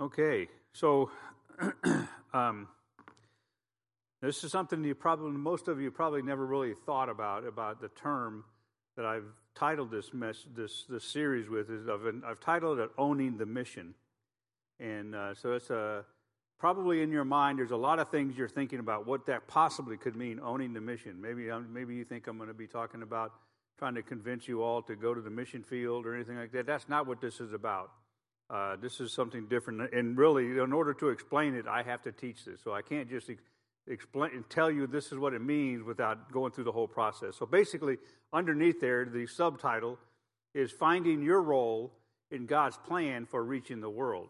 Okay, so um, this is something you probably most of you probably never really thought about about the term that I've titled this mess this this series with is I've, I've titled it owning the mission, and uh, so it's a probably in your mind there's a lot of things you're thinking about what that possibly could mean owning the mission. Maybe um, maybe you think I'm going to be talking about trying to convince you all to go to the mission field or anything like that. That's not what this is about. Uh, this is something different. And really, in order to explain it, I have to teach this. So I can't just ex- explain and tell you this is what it means without going through the whole process. So basically, underneath there, the subtitle is Finding Your Role in God's Plan for Reaching the World.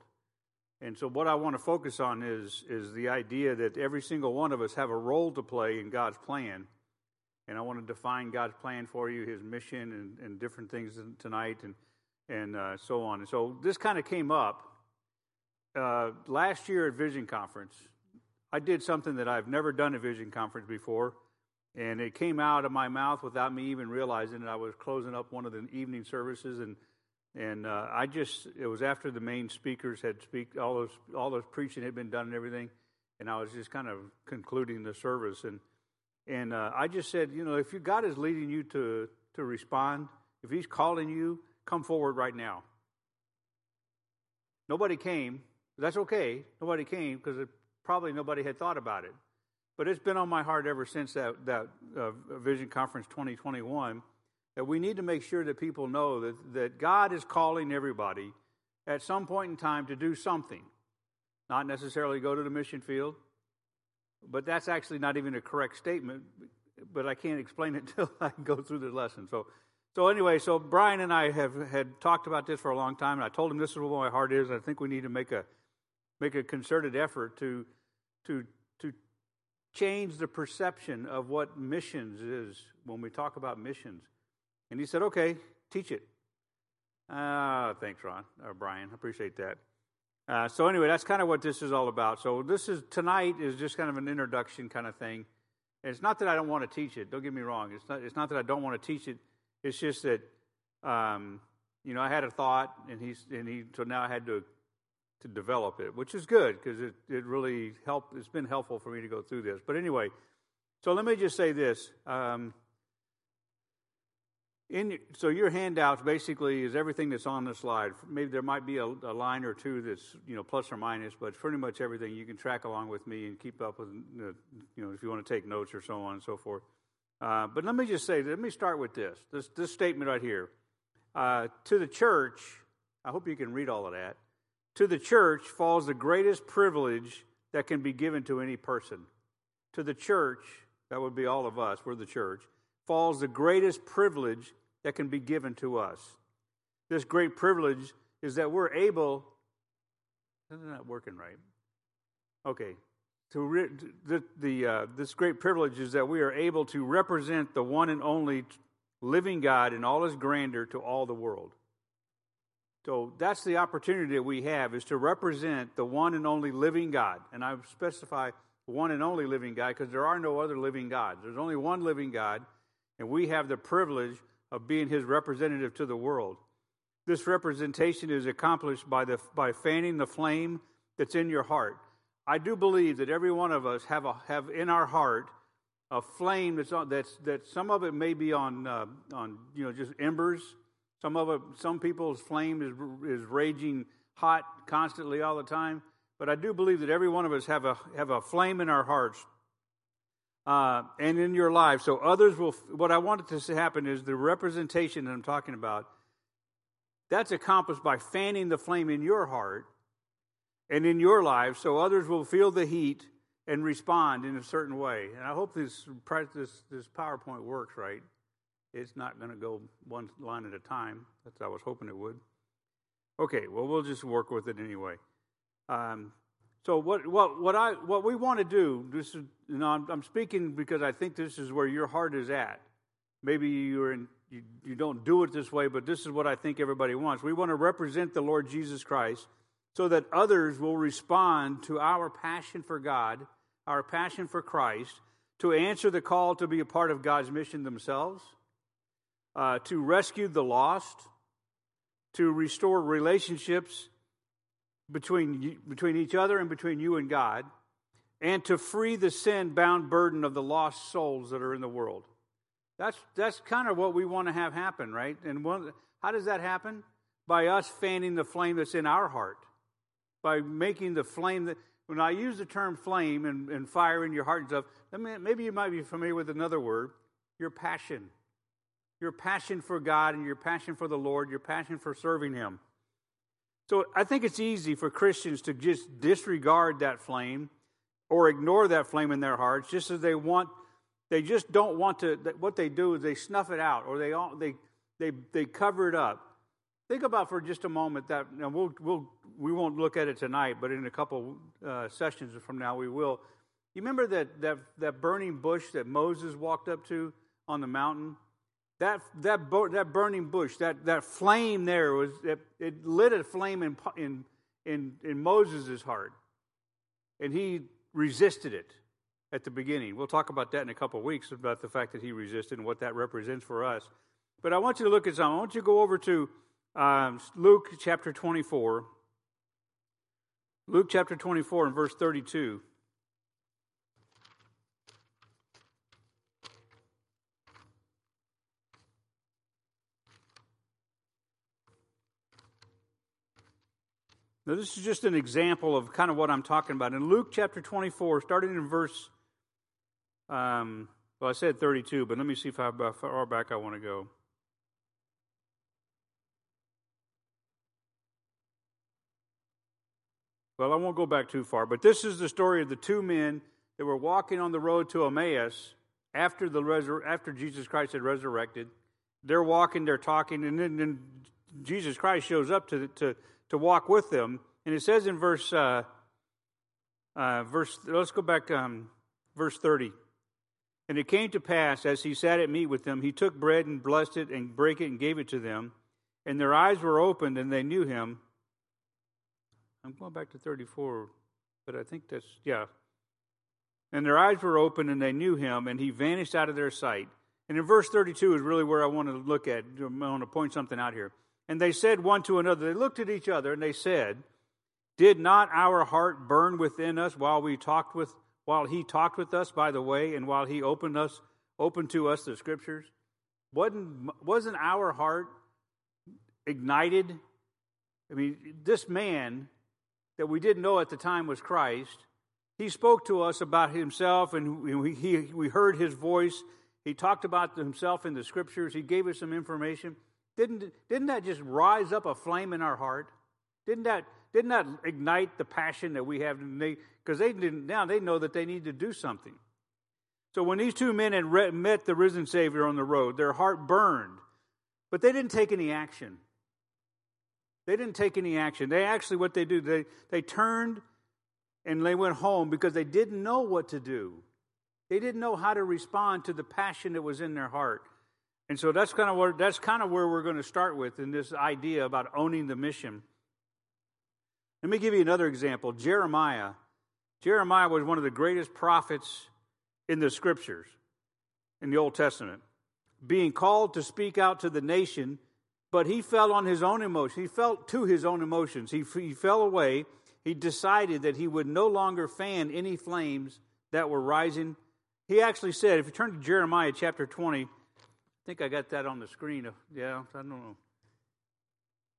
And so, what I want to focus on is, is the idea that every single one of us have a role to play in God's plan. And I want to define God's plan for you, His mission, and, and different things tonight. And and uh, so on. And so this kind of came up uh, last year at Vision Conference. I did something that I've never done at Vision Conference before, and it came out of my mouth without me even realizing it. I was closing up one of the evening services, and and uh, I just it was after the main speakers had speak all those all those preaching had been done and everything, and I was just kind of concluding the service and and uh, I just said, you know, if you, God is leading you to to respond, if He's calling you come forward right now. Nobody came. That's okay. Nobody came because probably nobody had thought about it. But it's been on my heart ever since that, that uh, Vision Conference 2021 that we need to make sure that people know that, that God is calling everybody at some point in time to do something. Not necessarily go to the mission field, but that's actually not even a correct statement, but I can't explain it until I go through the lesson. So so anyway, so Brian and I have had talked about this for a long time, and I told him this is where my heart is. I think we need to make a make a concerted effort to to to change the perception of what missions is when we talk about missions. And he said, "Okay, teach it." Uh, thanks, Ron or Brian. I appreciate that. Uh, so anyway, that's kind of what this is all about. So this is tonight is just kind of an introduction kind of thing. And it's not that I don't want to teach it. Don't get me wrong. It's not. It's not that I don't want to teach it it's just that, um, you know, I had a thought, and he's and he so now I had to to develop it, which is good because it it really helped. It's been helpful for me to go through this. But anyway, so let me just say this. Um, in, so your handouts basically is everything that's on the slide. Maybe there might be a, a, line or two that's you know plus or minus, but pretty much everything you can track along with me and keep up with. You know, if you want to take notes or so on and so forth. Uh, but let me just say, let me start with this this, this statement right here. Uh, to the church, I hope you can read all of that. To the church falls the greatest privilege that can be given to any person. To the church, that would be all of us, we're the church, falls the greatest privilege that can be given to us. This great privilege is that we're able, isn't that working right? Okay, to re- the, the uh, this great privilege is that we are able to represent the one and only living God in all his grandeur to all the world. So that's the opportunity that we have is to represent the one and only living God. And I specify one and only living God because there are no other living gods. There's only one living God, and we have the privilege of being his representative to the world. This representation is accomplished by, the, by fanning the flame that's in your heart. I do believe that every one of us have, a, have in our heart a flame that's, on, that's that some of it may be on, uh, on you know, just embers. Some of it, some people's flame is, is raging hot constantly all the time. But I do believe that every one of us have a, have a flame in our hearts uh, and in your life. So others will, what I wanted to happen is the representation that I'm talking about, that's accomplished by fanning the flame in your heart and in your life so others will feel the heat and respond in a certain way. And I hope this, this, this PowerPoint works right. It's not going to go one line at a time. That's I was hoping it would. Okay, well, we'll just work with it anyway. Um, so what, what, what, I, what we want to do, this is, you know, I'm, I'm, speaking because I think this is where your heart is at. Maybe you're in, you, you don't do it this way, but this is what I think everybody wants. We want to represent the Lord Jesus Christ so that others will respond to our passion for God, our passion for Christ, to answer the call to be a part of God's mission themselves, uh, to rescue the lost, to restore relationships between, between each other and between you and God, and to free the sin bound burden of the lost souls that are in the world. That's, that's kind of what we want to have happen, right? And one, how does that happen? By us fanning the flame that's in our heart, by making the flame that, when I use the term flame and, and fire in your heart and stuff, I mean, maybe you might be familiar with another word your passion. Your passion for God and your passion for the Lord, your passion for serving Him. So I think it's easy for Christians to just disregard that flame or ignore that flame in their hearts just as they want they just don't want to what they do is they snuff it out or they all they they they cover it up think about for just a moment that and we'll we'll we won't look at it tonight but in a couple uh, sessions from now we will you remember that that that burning bush that moses walked up to on the mountain that that that burning bush that that flame there was it, it lit a flame in in in, in moses' heart and he resisted it at the beginning. We'll talk about that in a couple of weeks about the fact that he resisted and what that represents for us. But I want you to look at something. I want you to go over to um, Luke chapter 24. Luke chapter 24 and verse 32. Now, this is just an example of kind of what I'm talking about. In Luke chapter 24, starting in verse, um, well, I said 32, but let me see how far back I want to go. Well, I won't go back too far, but this is the story of the two men that were walking on the road to Emmaus after, the resur- after Jesus Christ had resurrected. They're walking, they're talking, and then, Jesus Christ shows up to, to to walk with them. And it says in verse, uh, uh, verse let's go back, um, verse 30. And it came to pass, as he sat at meat with them, he took bread and blessed it and brake it and gave it to them. And their eyes were opened and they knew him. I'm going back to 34, but I think that's, yeah. And their eyes were open and they knew him, and he vanished out of their sight. And in verse 32 is really where I want to look at. I want to point something out here. And they said one to another, they looked at each other and they said, Did not our heart burn within us while we talked with while he talked with us by the way, and while he opened us opened to us the scriptures? Wasn't wasn't our heart ignited? I mean, this man that we didn't know at the time was Christ. He spoke to us about himself, and we, he, we heard his voice. He talked about himself in the scriptures. He gave us some information. Didn't, didn't that just rise up a flame in our heart? Didn't that, didn't that ignite the passion that we have? Because they, they didn't, now they know that they need to do something. So when these two men had met the risen Savior on the road, their heart burned, but they didn't take any action. They didn't take any action. They actually, what they do, they, they turned and they went home because they didn't know what to do. They didn't know how to respond to the passion that was in their heart. And so that's kind of where that's kind of where we're going to start with in this idea about owning the mission. Let me give you another example. Jeremiah. Jeremiah was one of the greatest prophets in the scriptures in the Old Testament, being called to speak out to the nation, but he fell on his own emotions. He felt to his own emotions. He, he fell away. He decided that he would no longer fan any flames that were rising. He actually said, if you turn to Jeremiah chapter 20, I think I got that on the screen. Yeah, I don't know.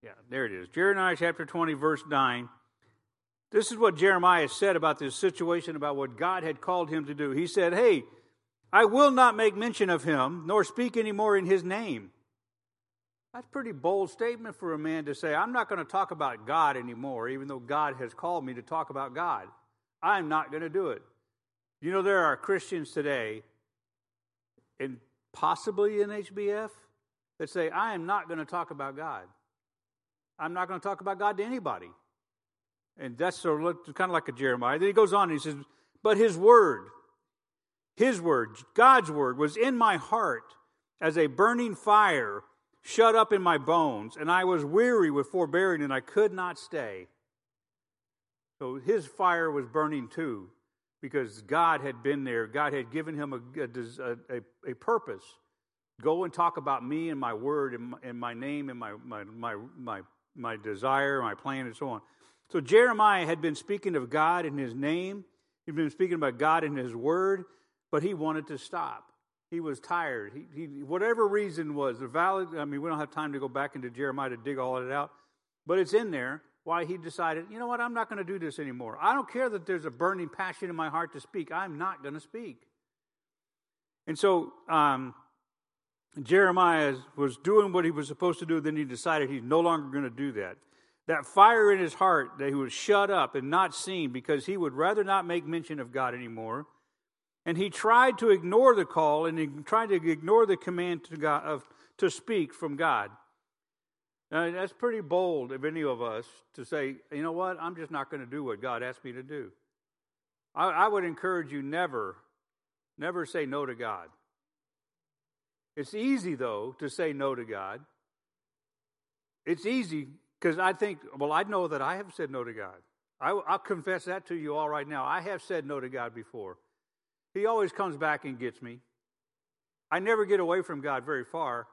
Yeah, there it is. Jeremiah chapter 20, verse 9. This is what Jeremiah said about this situation, about what God had called him to do. He said, Hey, I will not make mention of him, nor speak any more in his name. That's a pretty bold statement for a man to say, I'm not going to talk about God anymore, even though God has called me to talk about God. I'm not going to do it. You know, there are Christians today, and possibly in HBF, that say, I am not going to talk about God. I'm not going to talk about God to anybody. And that's sort of kind of like a Jeremiah. Then he goes on and he says, But his word, his word, God's word, was in my heart as a burning fire shut up in my bones, and I was weary with forbearing, and I could not stay. So his fire was burning too because God had been there. God had given him a, a, a, a purpose. Go and talk about me and my word and my, and my name and my, my, my, my, my desire, my plan, and so on. So Jeremiah had been speaking of God in his name, he'd been speaking about God in his word, but he wanted to stop. He was tired. He, he, whatever reason was, the valid, I mean, we don't have time to go back into Jeremiah to dig all of it out, but it's in there why he decided, you know what, I'm not going to do this anymore. I don't care that there's a burning passion in my heart to speak. I'm not going to speak. And so um, Jeremiah was doing what he was supposed to do, then he decided he's no longer going to do that. That fire in his heart that he was shut up and not seen because he would rather not make mention of God anymore. And he tried to ignore the call and he tried to ignore the command to, God, of, to speak from God. Now, that's pretty bold of any of us to say, you know what, I'm just not going to do what God asked me to do. I, I would encourage you never, never say no to God. It's easy, though, to say no to God. It's easy because I think, well, I know that I have said no to God. I, will confess that to you all right now. I have said no to God before. He always comes back and gets me. I never get away from God very far.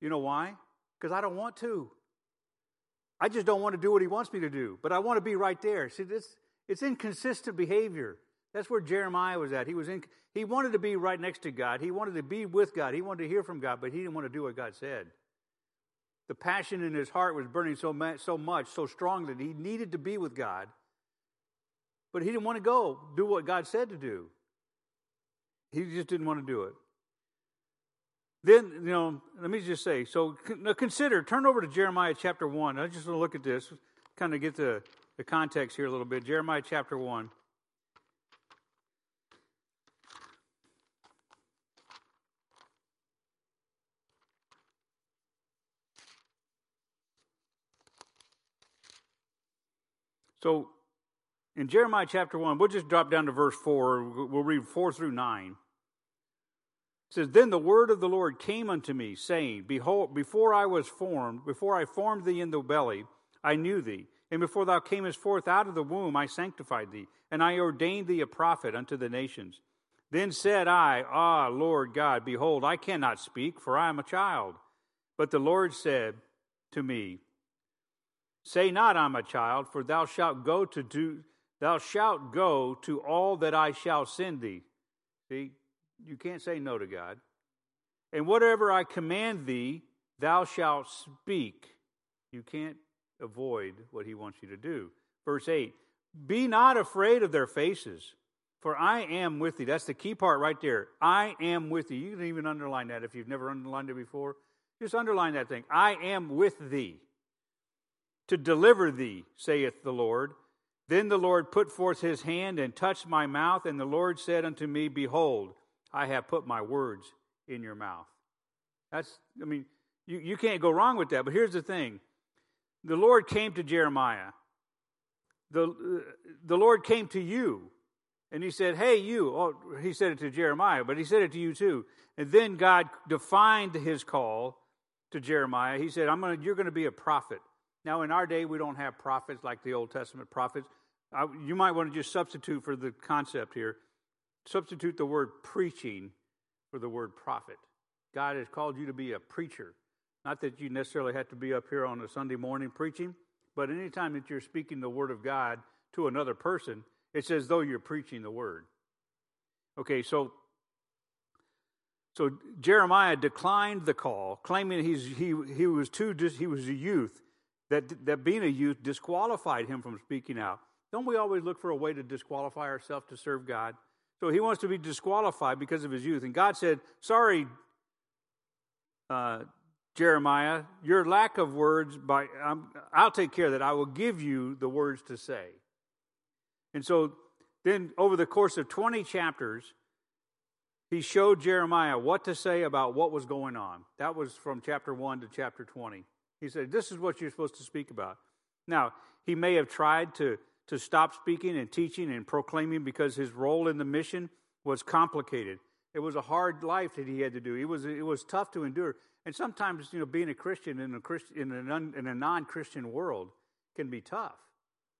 You know why? Because I don't want to. I just don't want to do what he wants me to do, but I want to be right there. See, this it's inconsistent behavior. That's where Jeremiah was at. He was in, he wanted to be right next to God. He wanted to be with God. He wanted to hear from God, but he didn't want to do what God said. The passion in his heart was burning so much, so much, so strong that he needed to be with God, but he didn't want to go do what God said to do. He just didn't want to do it. Then, you know, let me just say so consider, turn over to Jeremiah chapter 1. I just want to look at this, kind of get the, the context here a little bit. Jeremiah chapter 1. So, in Jeremiah chapter 1, we'll just drop down to verse 4. We'll read 4 through 9 It says, Then the word of the Lord came unto me, saying, Behold, before I was formed, before I formed thee in the belly, I knew thee. And before thou camest forth out of the womb, I sanctified thee, and I ordained thee a prophet unto the nations. Then said I, Ah, Lord God, behold, I cannot speak, for I am a child. But the Lord said to me, Say not, I'm a child, for thou shalt go to do, thou shalt go to all that I shall send thee. See, you can't say no to God. And whatever I command thee, thou shalt speak. You can't avoid what he wants you to do. Verse 8 Be not afraid of their faces, for I am with thee. That's the key part right there. I am with thee. You can even underline that if you've never underlined it before. Just underline that thing. I am with thee to deliver thee, saith the Lord. Then the Lord put forth his hand and touched my mouth, and the Lord said unto me, Behold, I have put my words in your mouth. That's, I mean, you, you can't go wrong with that. But here's the thing the Lord came to Jeremiah, the, uh, the Lord came to you. And he said, Hey, you. Oh, he said it to Jeremiah, but he said it to you too. And then God defined his call to Jeremiah. He said, I'm gonna, You're going to be a prophet. Now, in our day, we don't have prophets like the Old Testament prophets. I, you might want to just substitute for the concept here substitute the word preaching for the word prophet. God has called you to be a preacher. Not that you necessarily have to be up here on a Sunday morning preaching, but anytime that you're speaking the word of God to another person, it's as though you're preaching the word. Okay, so so Jeremiah declined the call, claiming he's, he, he was too he was a youth that that being a youth disqualified him from speaking out. Don't we always look for a way to disqualify ourselves to serve God? So he wants to be disqualified because of his youth. And God said, Sorry, uh, Jeremiah, your lack of words, by, um, I'll take care that. I will give you the words to say. And so then, over the course of 20 chapters, he showed Jeremiah what to say about what was going on. That was from chapter 1 to chapter 20. He said, This is what you're supposed to speak about. Now, he may have tried to to stop speaking and teaching and proclaiming because his role in the mission was complicated. It was a hard life that he had to do. It was, it was tough to endure. And sometimes, you know, being a Christian in a, Christ, in a, in a non Christian world can be tough.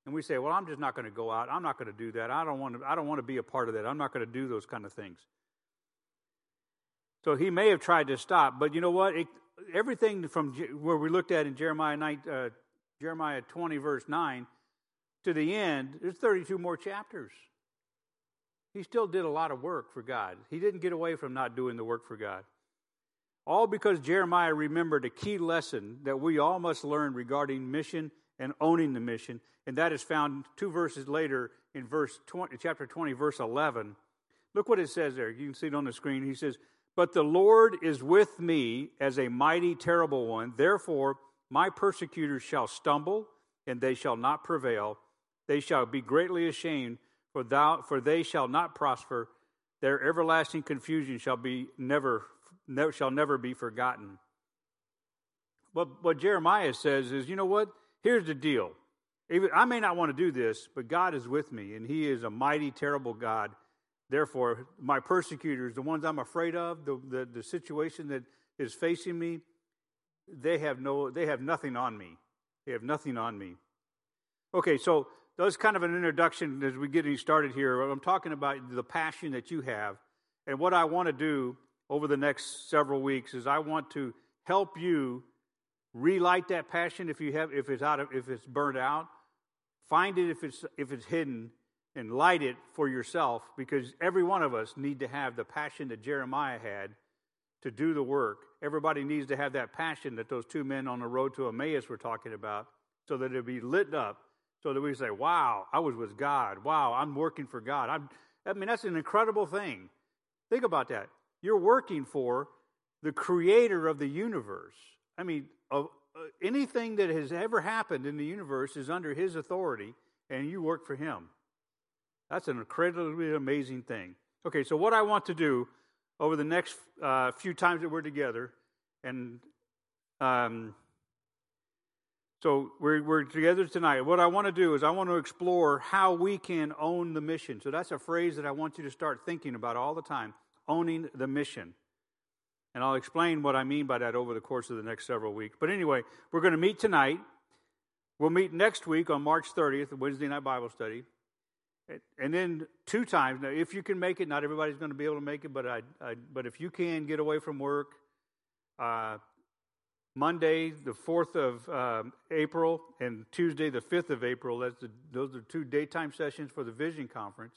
And we say, well, I'm just not going to go out. I'm not going to do that. I don't, want to, I don't want to be a part of that. I'm not going to do those kind of things. So he may have tried to stop, but you know what? It, everything from where we looked at in Jeremiah, 9, uh, Jeremiah 20, verse 9, to the end, there's 32 more chapters. He still did a lot of work for God. He didn't get away from not doing the work for God. All because Jeremiah remembered a key lesson that we all must learn regarding mission and owning the mission, and that is found two verses later in verse 20, chapter 20, verse 11. Look what it says there. You can see it on the screen. He says, But the Lord is with me as a mighty, terrible one. Therefore, my persecutors shall stumble, and they shall not prevail. They shall be greatly ashamed, for, thou, for they shall not prosper. Their everlasting confusion shall be never, shall never be forgotten. What, what Jeremiah says is, you know what? Here's the deal. Even, I may not want to do this, but God is with me, and He is a mighty, terrible God. Therefore, my persecutors, the ones I'm afraid of, the, the, the situation that is facing me, they have no they have nothing on me. They have nothing on me. Okay, so that's kind of an introduction as we get started here. I'm talking about the passion that you have. And what I want to do over the next several weeks is I want to help you relight that passion if you have if it's out of if it's burned out. Find it if it's if it's hidden and light it for yourself because every one of us need to have the passion that Jeremiah had to do the work. Everybody needs to have that passion that those two men on the road to Emmaus were talking about so that it'll be lit up so that we say, wow, I was with God. Wow, I'm working for God. I'm, I mean, that's an incredible thing. Think about that. You're working for the creator of the universe. I mean, uh, anything that has ever happened in the universe is under his authority, and you work for him. That's an incredibly amazing thing. Okay, so what I want to do over the next uh, few times that we're together, and um, so we're, we're together tonight. What I want to do is I want to explore how we can own the mission. So that's a phrase that I want you to start thinking about all the time owning the mission. And I'll explain what I mean by that over the course of the next several weeks. But anyway, we're going to meet tonight. We'll meet next week on March 30th, Wednesday night Bible study. And then two times. Now, if you can make it, not everybody's going to be able to make it, but I, I but if you can get away from work, uh, Monday, the 4th of um, April, and Tuesday, the 5th of April, that's the, those are two daytime sessions for the Vision Conference.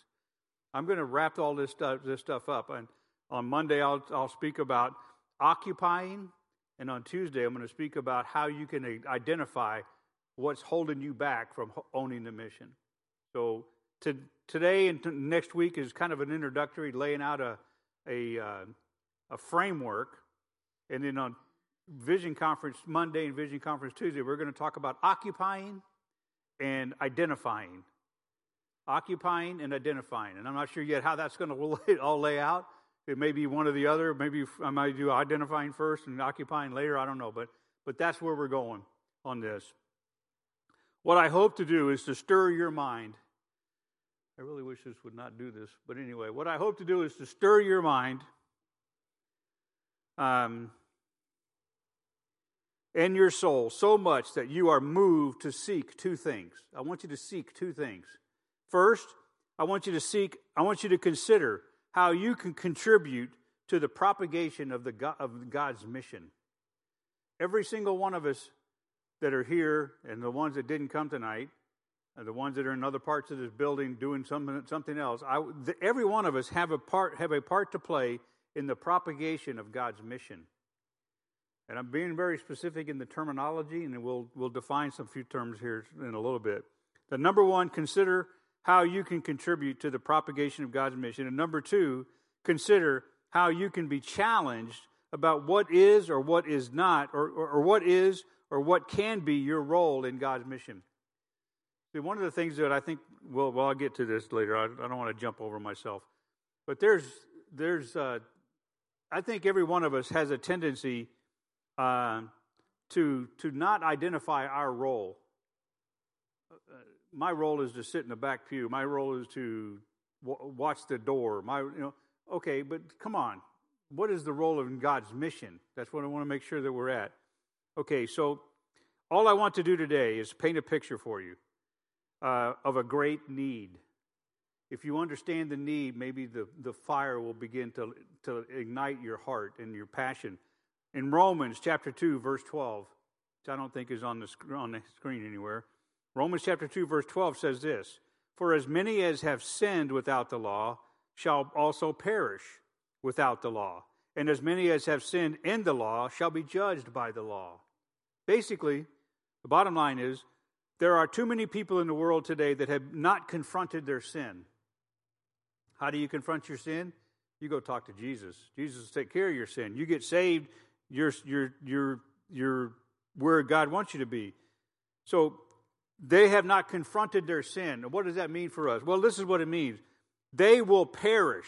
I'm going to wrap all this stuff, this stuff up. And on Monday, I'll, I'll speak about occupying, and on Tuesday, I'm going to speak about how you can identify what's holding you back from owning the mission. So to, today and next week is kind of an introductory, laying out a, a, uh, a framework. And then on Vision Conference Monday and Vision Conference Tuesday, we're going to talk about occupying and identifying. Occupying and identifying. And I'm not sure yet how that's going to all lay out. It may be one or the other. Maybe I might do identifying first and occupying later. I don't know. But, but that's where we're going on this. What I hope to do is to stir your mind I really wish this would not do this. But anyway, what I hope to do is to stir your mind um, and your soul so much that you are moved to seek two things. I want you to seek two things. First, I want you to seek, I want you to consider how you can contribute to the propagation of, the God, of God's mission. Every single one of us that are here and the ones that didn't come tonight and the ones that are in other parts of this building doing something, something else. I, the, every one of us have a part have a part to play in the propagation of God's mission. And I'm being very specific in the terminology, and we'll we'll define some few terms here in a little bit. The number one, consider how you can contribute to the propagation of God's mission, and number two, consider how you can be challenged about what is or what is not, or, or, or what is or what can be your role in God's mission. See, one of the things that I think, well, well I'll get to this later. I, I don't want to jump over myself. But there's, there's, uh, I think every one of us has a tendency uh, to, to not identify our role. My role is to sit in the back pew. My role is to w- watch the door. My, you know, okay, but come on. What is the role of God's mission? That's what I want to make sure that we're at. Okay, so all I want to do today is paint a picture for you uh, of a great need. If you understand the need, maybe the, the fire will begin to, to ignite your heart and your passion. In Romans chapter 2, verse 12, which I don't think is on the, on the screen anywhere, Romans chapter 2, verse 12 says this For as many as have sinned without the law shall also perish without the law, and as many as have sinned in the law shall be judged by the law. Basically, the bottom line is there are too many people in the world today that have not confronted their sin. How do you confront your sin? You go talk to Jesus. Jesus will take care of your sin. You get saved, you're, you're, you're, you're where God wants you to be. So they have not confronted their sin. What does that mean for us? Well, this is what it means they will perish.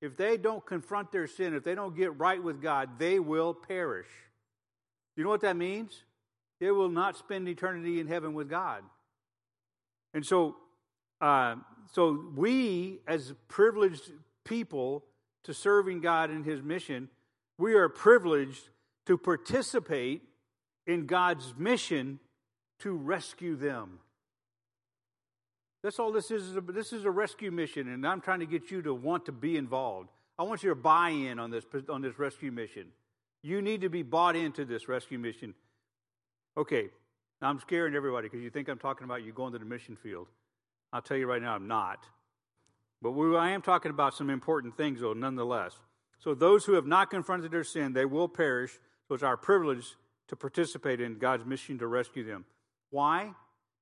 If they don't confront their sin, if they don't get right with God, they will perish. You know what that means? They will not spend eternity in heaven with God. And so, uh, so we, as privileged people to serving God in His mission, we are privileged to participate in God's mission to rescue them. That's all this is. This is a rescue mission, and I'm trying to get you to want to be involved. I want you to buy in on this, on this rescue mission. You need to be bought into this rescue mission. Okay, now I'm scaring everybody because you think I'm talking about you going to the mission field. I'll tell you right now, I'm not. But we, I am talking about some important things, though, nonetheless. So, those who have not confronted their sin, they will perish. So, it's our privilege to participate in God's mission to rescue them. Why?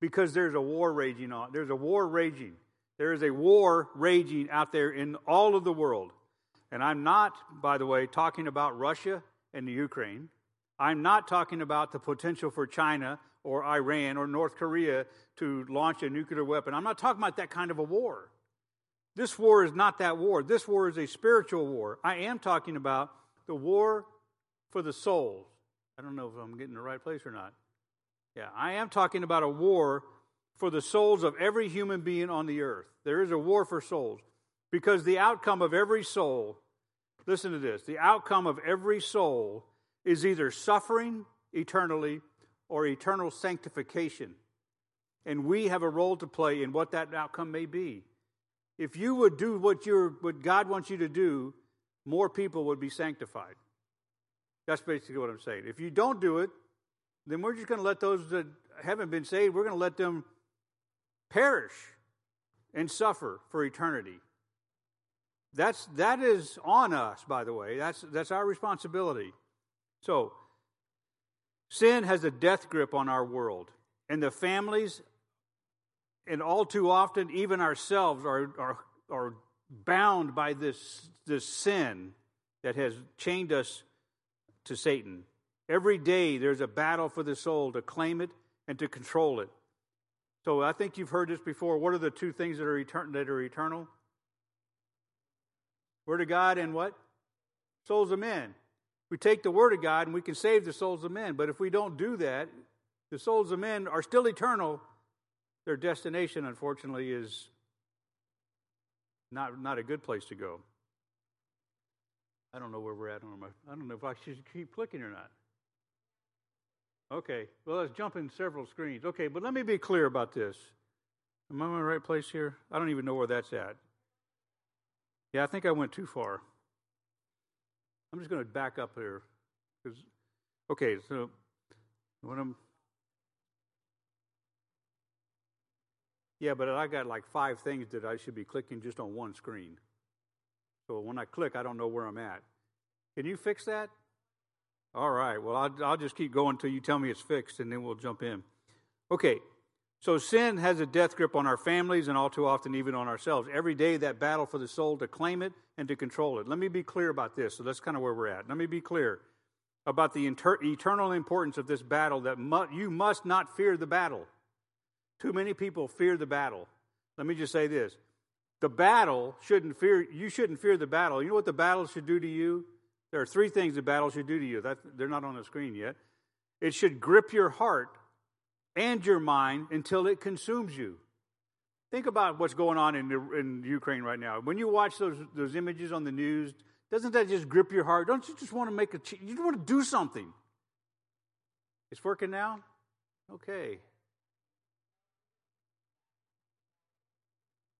Because there's a war raging on. There's a war raging. There is a war raging out there in all of the world. And I'm not, by the way, talking about Russia and the Ukraine. I'm not talking about the potential for China or Iran or North Korea to launch a nuclear weapon. I'm not talking about that kind of a war. This war is not that war. This war is a spiritual war. I am talking about the war for the souls. I don't know if I'm getting the right place or not. Yeah, I am talking about a war for the souls of every human being on the earth. There is a war for souls because the outcome of every soul, listen to this, the outcome of every soul is either suffering eternally or eternal sanctification. And we have a role to play in what that outcome may be. If you would do what, you're, what God wants you to do, more people would be sanctified. That's basically what I'm saying. If you don't do it, then we're just going to let those that haven't been saved, we're going to let them perish and suffer for eternity. That's, that is on us, by the way. That's, that's our responsibility. So, sin has a death grip on our world. And the families, and all too often, even ourselves, are, are, are bound by this, this sin that has chained us to Satan. Every day there's a battle for the soul to claim it and to control it. So I think you've heard this before. What are the two things that are, etern- that are eternal? Word of God and what? Souls of men. We take the Word of God and we can save the souls of men. But if we don't do that, the souls of men are still eternal. Their destination, unfortunately, is not, not a good place to go. I don't know where we're at on my. I don't know if I should keep clicking or not. Okay, well, let's jump in several screens. Okay, but let me be clear about this. Am I in the right place here? I don't even know where that's at. Yeah, I think I went too far. I'm just going to back up here. Cause, okay, so when I'm. Yeah, but I got like five things that I should be clicking just on one screen. So when I click, I don't know where I'm at. Can you fix that? All right. Well, I'll, I'll just keep going until you tell me it's fixed, and then we'll jump in. Okay. So sin has a death grip on our families and all too often even on ourselves. Every day, that battle for the soul to claim it and to control it. Let me be clear about this. So that's kind of where we're at. Let me be clear about the inter- eternal importance of this battle that mu- you must not fear the battle. Too many people fear the battle. Let me just say this. The battle shouldn't fear, you shouldn't fear the battle. You know what the battle should do to you? There are three things the battle should do to you. That, they're not on the screen yet. It should grip your heart and your mind until it consumes you. Think about what's going on in, in Ukraine right now. When you watch those, those images on the news, doesn't that just grip your heart? Don't you just want to make a change? you want to do something? It's working now? Okay.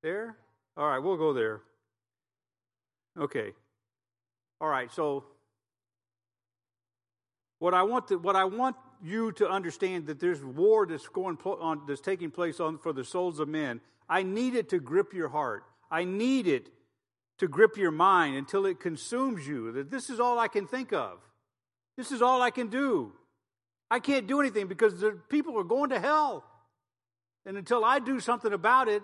There? All right, we'll go there. Okay. All right, so what I want to, what I want you to understand that there's war that's going on, that's taking place on for the souls of men. I need it to grip your heart. I need it to grip your mind until it consumes you. That this is all I can think of. This is all I can do. I can't do anything because the people are going to hell. And until I do something about it,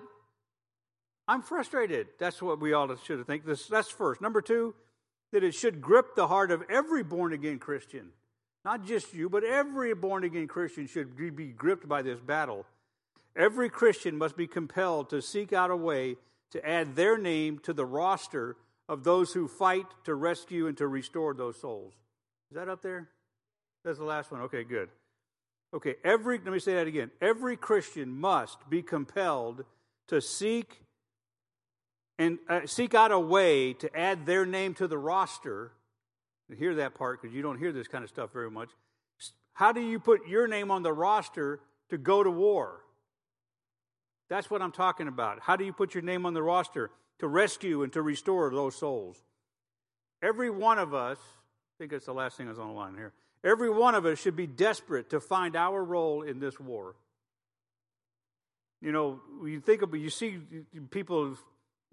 I'm frustrated. That's what we all should think. This, that's first. Number two, that it should grip the heart of every born again Christian. Not just you, but every born again Christian should be gripped by this battle. Every Christian must be compelled to seek out a way to add their name to the roster of those who fight to rescue and to restore those souls. Is that up there? That's the last one. Okay, good. Okay, every let me say that again. Every Christian must be compelled to seek and uh, seek out a way to add their name to the roster. hear that part because you don't hear this kind of stuff very much. How do you put your name on the roster to go to war? That's what I'm talking about. How do you put your name on the roster to rescue and to restore those souls? Every one of us, I think it's the last thing that's on the line here. Every one of us should be desperate to find our role in this war. You know, you think about, you see people,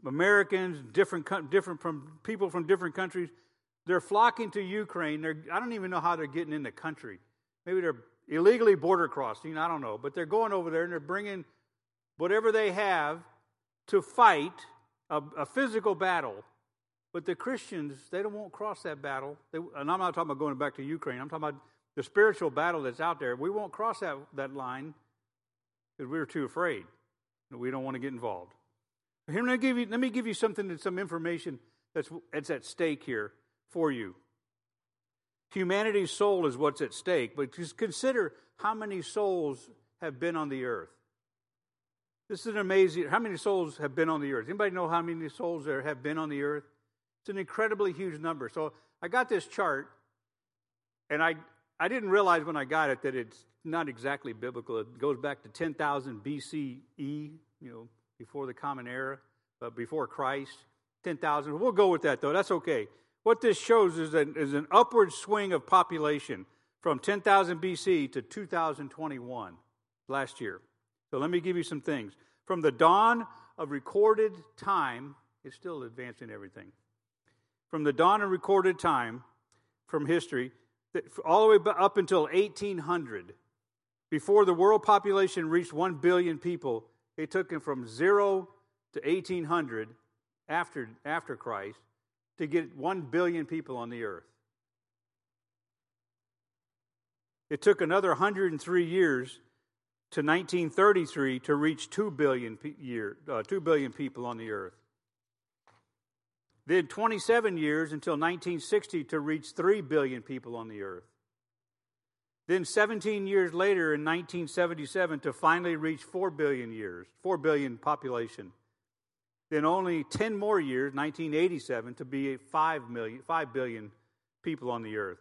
Americans, different, different from people from different countries, they're flocking to Ukraine. They're, I don't even know how they're getting in the country. Maybe they're illegally border crossing. I don't know, but they're going over there and they're bringing whatever they have to fight a, a physical battle. But the Christians, they don't won't cross that battle. They, and I'm not talking about going back to Ukraine. I'm talking about the spiritual battle that's out there. We won't cross that, that line because we're too afraid. We don't want to get involved. Here, let me give you, let me give you something, some information that's, that's at stake here for you. Humanity's soul is what's at stake, but just consider how many souls have been on the earth. This is an amazing. How many souls have been on the earth? Anybody know how many souls there have been on the earth? It's an incredibly huge number. So I got this chart, and I I didn't realize when I got it that it's not exactly biblical. It goes back to 10,000 BCE, you know, before the Common Era, but before Christ. 10,000. We'll go with that though. That's okay. What this shows is an, is an upward swing of population from 10,000 BC to 2021 last year. So let me give you some things. From the dawn of recorded time, it's still advancing everything. From the dawn of recorded time from history, all the way up until 1800, before the world population reached 1 billion people, it took him from zero to 1800 after, after Christ to get 1 billion people on the earth. It took another 103 years to 1933 to reach 2 billion, year, uh, 2 billion people on the earth. Then 27 years until 1960 to reach 3 billion people on the earth. Then 17 years later in 1977 to finally reach 4 billion years, 4 billion population. Then only 10 more years, 1987, to be 5, million, 5 billion people on the earth.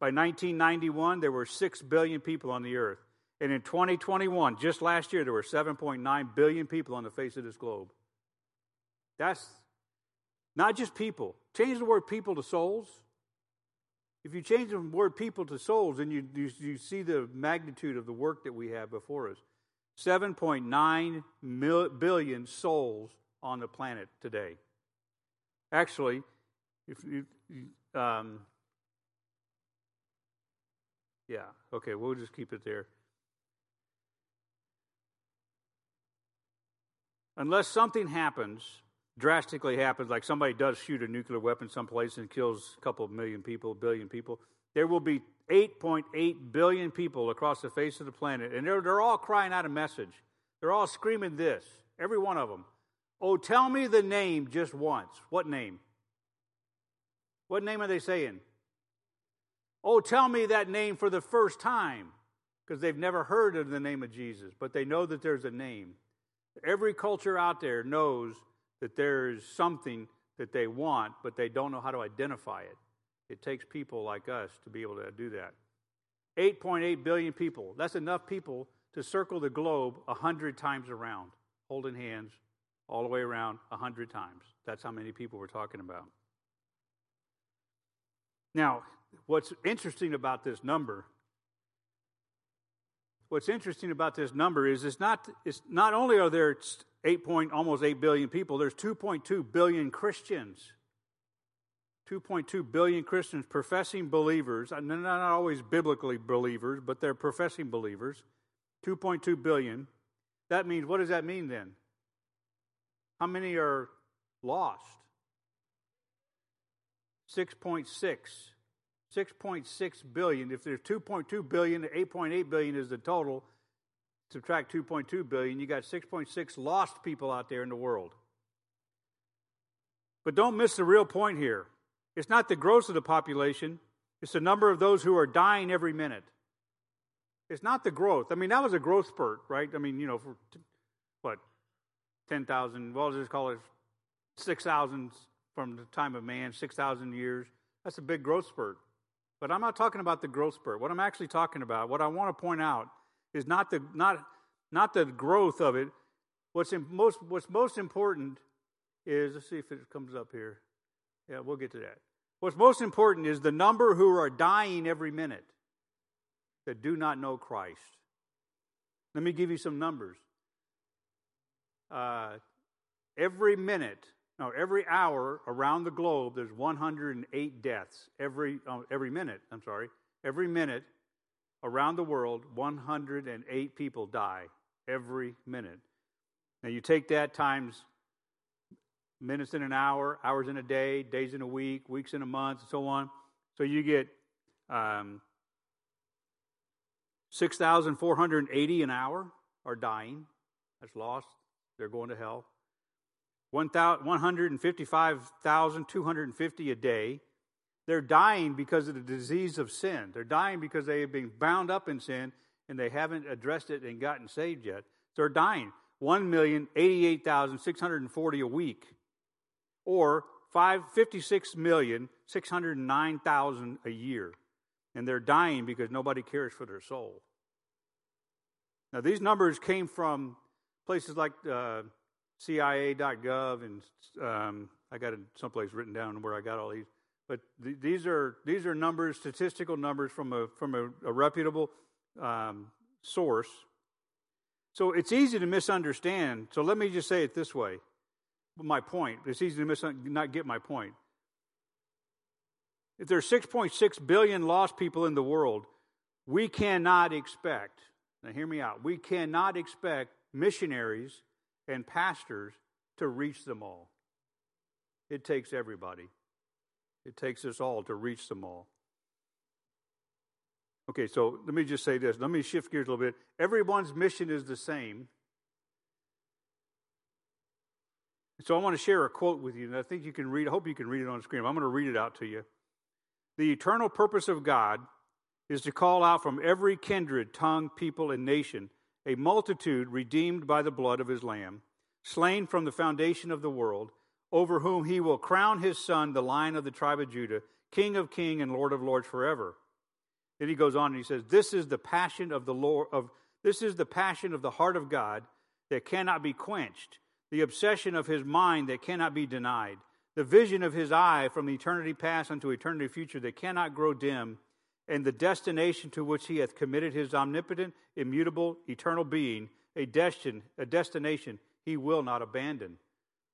By 1991, there were 6 billion people on the earth. And in 2021, just last year, there were 7.9 billion people on the face of this globe. That's not just people. Change the word people to souls. If you change the word people to souls, then you, you, you see the magnitude of the work that we have before us. 7.9 mil, billion souls on the planet today. Actually, if you, um, yeah, okay, we'll just keep it there. unless something happens, drastically happens, like somebody does shoot a nuclear weapon someplace and kills a couple of million people, a billion people, there will be 8.8 billion people across the face of the planet, and they're, they're all crying out a message. They're all screaming this, every one of them. Oh, tell me the name just once. What name? What name are they saying? Oh, tell me that name for the first time, because they've never heard of the name of Jesus, but they know that there's a name. Every culture out there knows that there is something that they want, but they don't know how to identify it. It takes people like us to be able to do that. 8.8 billion people. That's enough people to circle the globe 100 times around, holding hands all the way around 100 times. That's how many people we're talking about. Now, what's interesting about this number what's interesting about this number is it's not, it's not only are there 8 point, almost 8 billion people, there's 2.2 billion Christians. 2.2 billion Christians, professing believers, and they're not always biblically believers, but they're professing believers. 2.2 billion. That means, what does that mean then? How many are lost? 6.6. 6.6 billion. If there's 2.2 billion, 8.8 billion is the total. Subtract 2.2 billion, you got 6.6 lost people out there in the world. But don't miss the real point here. It's not the growth of the population, it's the number of those who are dying every minute. It's not the growth. I mean, that was a growth spurt, right? I mean, you know, for what, 10,000, well, let's just call it 6,000 from the time of man, 6,000 years. That's a big growth spurt. But I'm not talking about the growth spurt. What I'm actually talking about, what I want to point out, is not the, not, not the growth of it. What's, most, what's most important is, let's see if it comes up here. Yeah, we'll get to that. What's most important is the number who are dying every minute that do not know Christ. Let me give you some numbers. Uh, every minute, no, every hour around the globe, there's 108 deaths. Every, uh, every minute, I'm sorry, every minute around the world, 108 people die every minute. Now you take that times minutes in an hour, hours in a day, days in a week, weeks in a month, and so on. So you get um, 6,480 an hour are dying. That's lost. They're going to hell. 155,250 a day. They're dying because of the disease of sin. They're dying because they have been bound up in sin and they haven't addressed it and gotten saved yet. They're dying. 1,088,640 a week or 56,609,000 a year. And they're dying because nobody cares for their soul. Now, these numbers came from places like uh, CIA.gov, and um, I got it someplace written down where I got all these. But th- these are these are numbers, statistical numbers from a from a, a reputable um, source. So it's easy to misunderstand. So let me just say it this way: my point. It's easy to miss, not get my point. If there's 6.6 billion lost people in the world, we cannot expect, now hear me out, we cannot expect missionaries and pastors to reach them all. It takes everybody. It takes us all to reach them all. Okay, so let me just say this. Let me shift gears a little bit. Everyone's mission is the same, So I want to share a quote with you, and I think you can read. I hope you can read it on the screen. I'm going to read it out to you. The eternal purpose of God is to call out from every kindred, tongue, people, and nation a multitude redeemed by the blood of his Lamb, slain from the foundation of the world, over whom he will crown his son, the lion of the tribe of Judah, King of kings and Lord of lords forever. Then he goes on and he says, This is the passion of the Lord of this is the passion of the heart of God that cannot be quenched the obsession of his mind that cannot be denied, the vision of his eye from eternity past unto eternity future that cannot grow dim, and the destination to which he hath committed his omnipotent, immutable, eternal being, a, destin, a destination he will not abandon.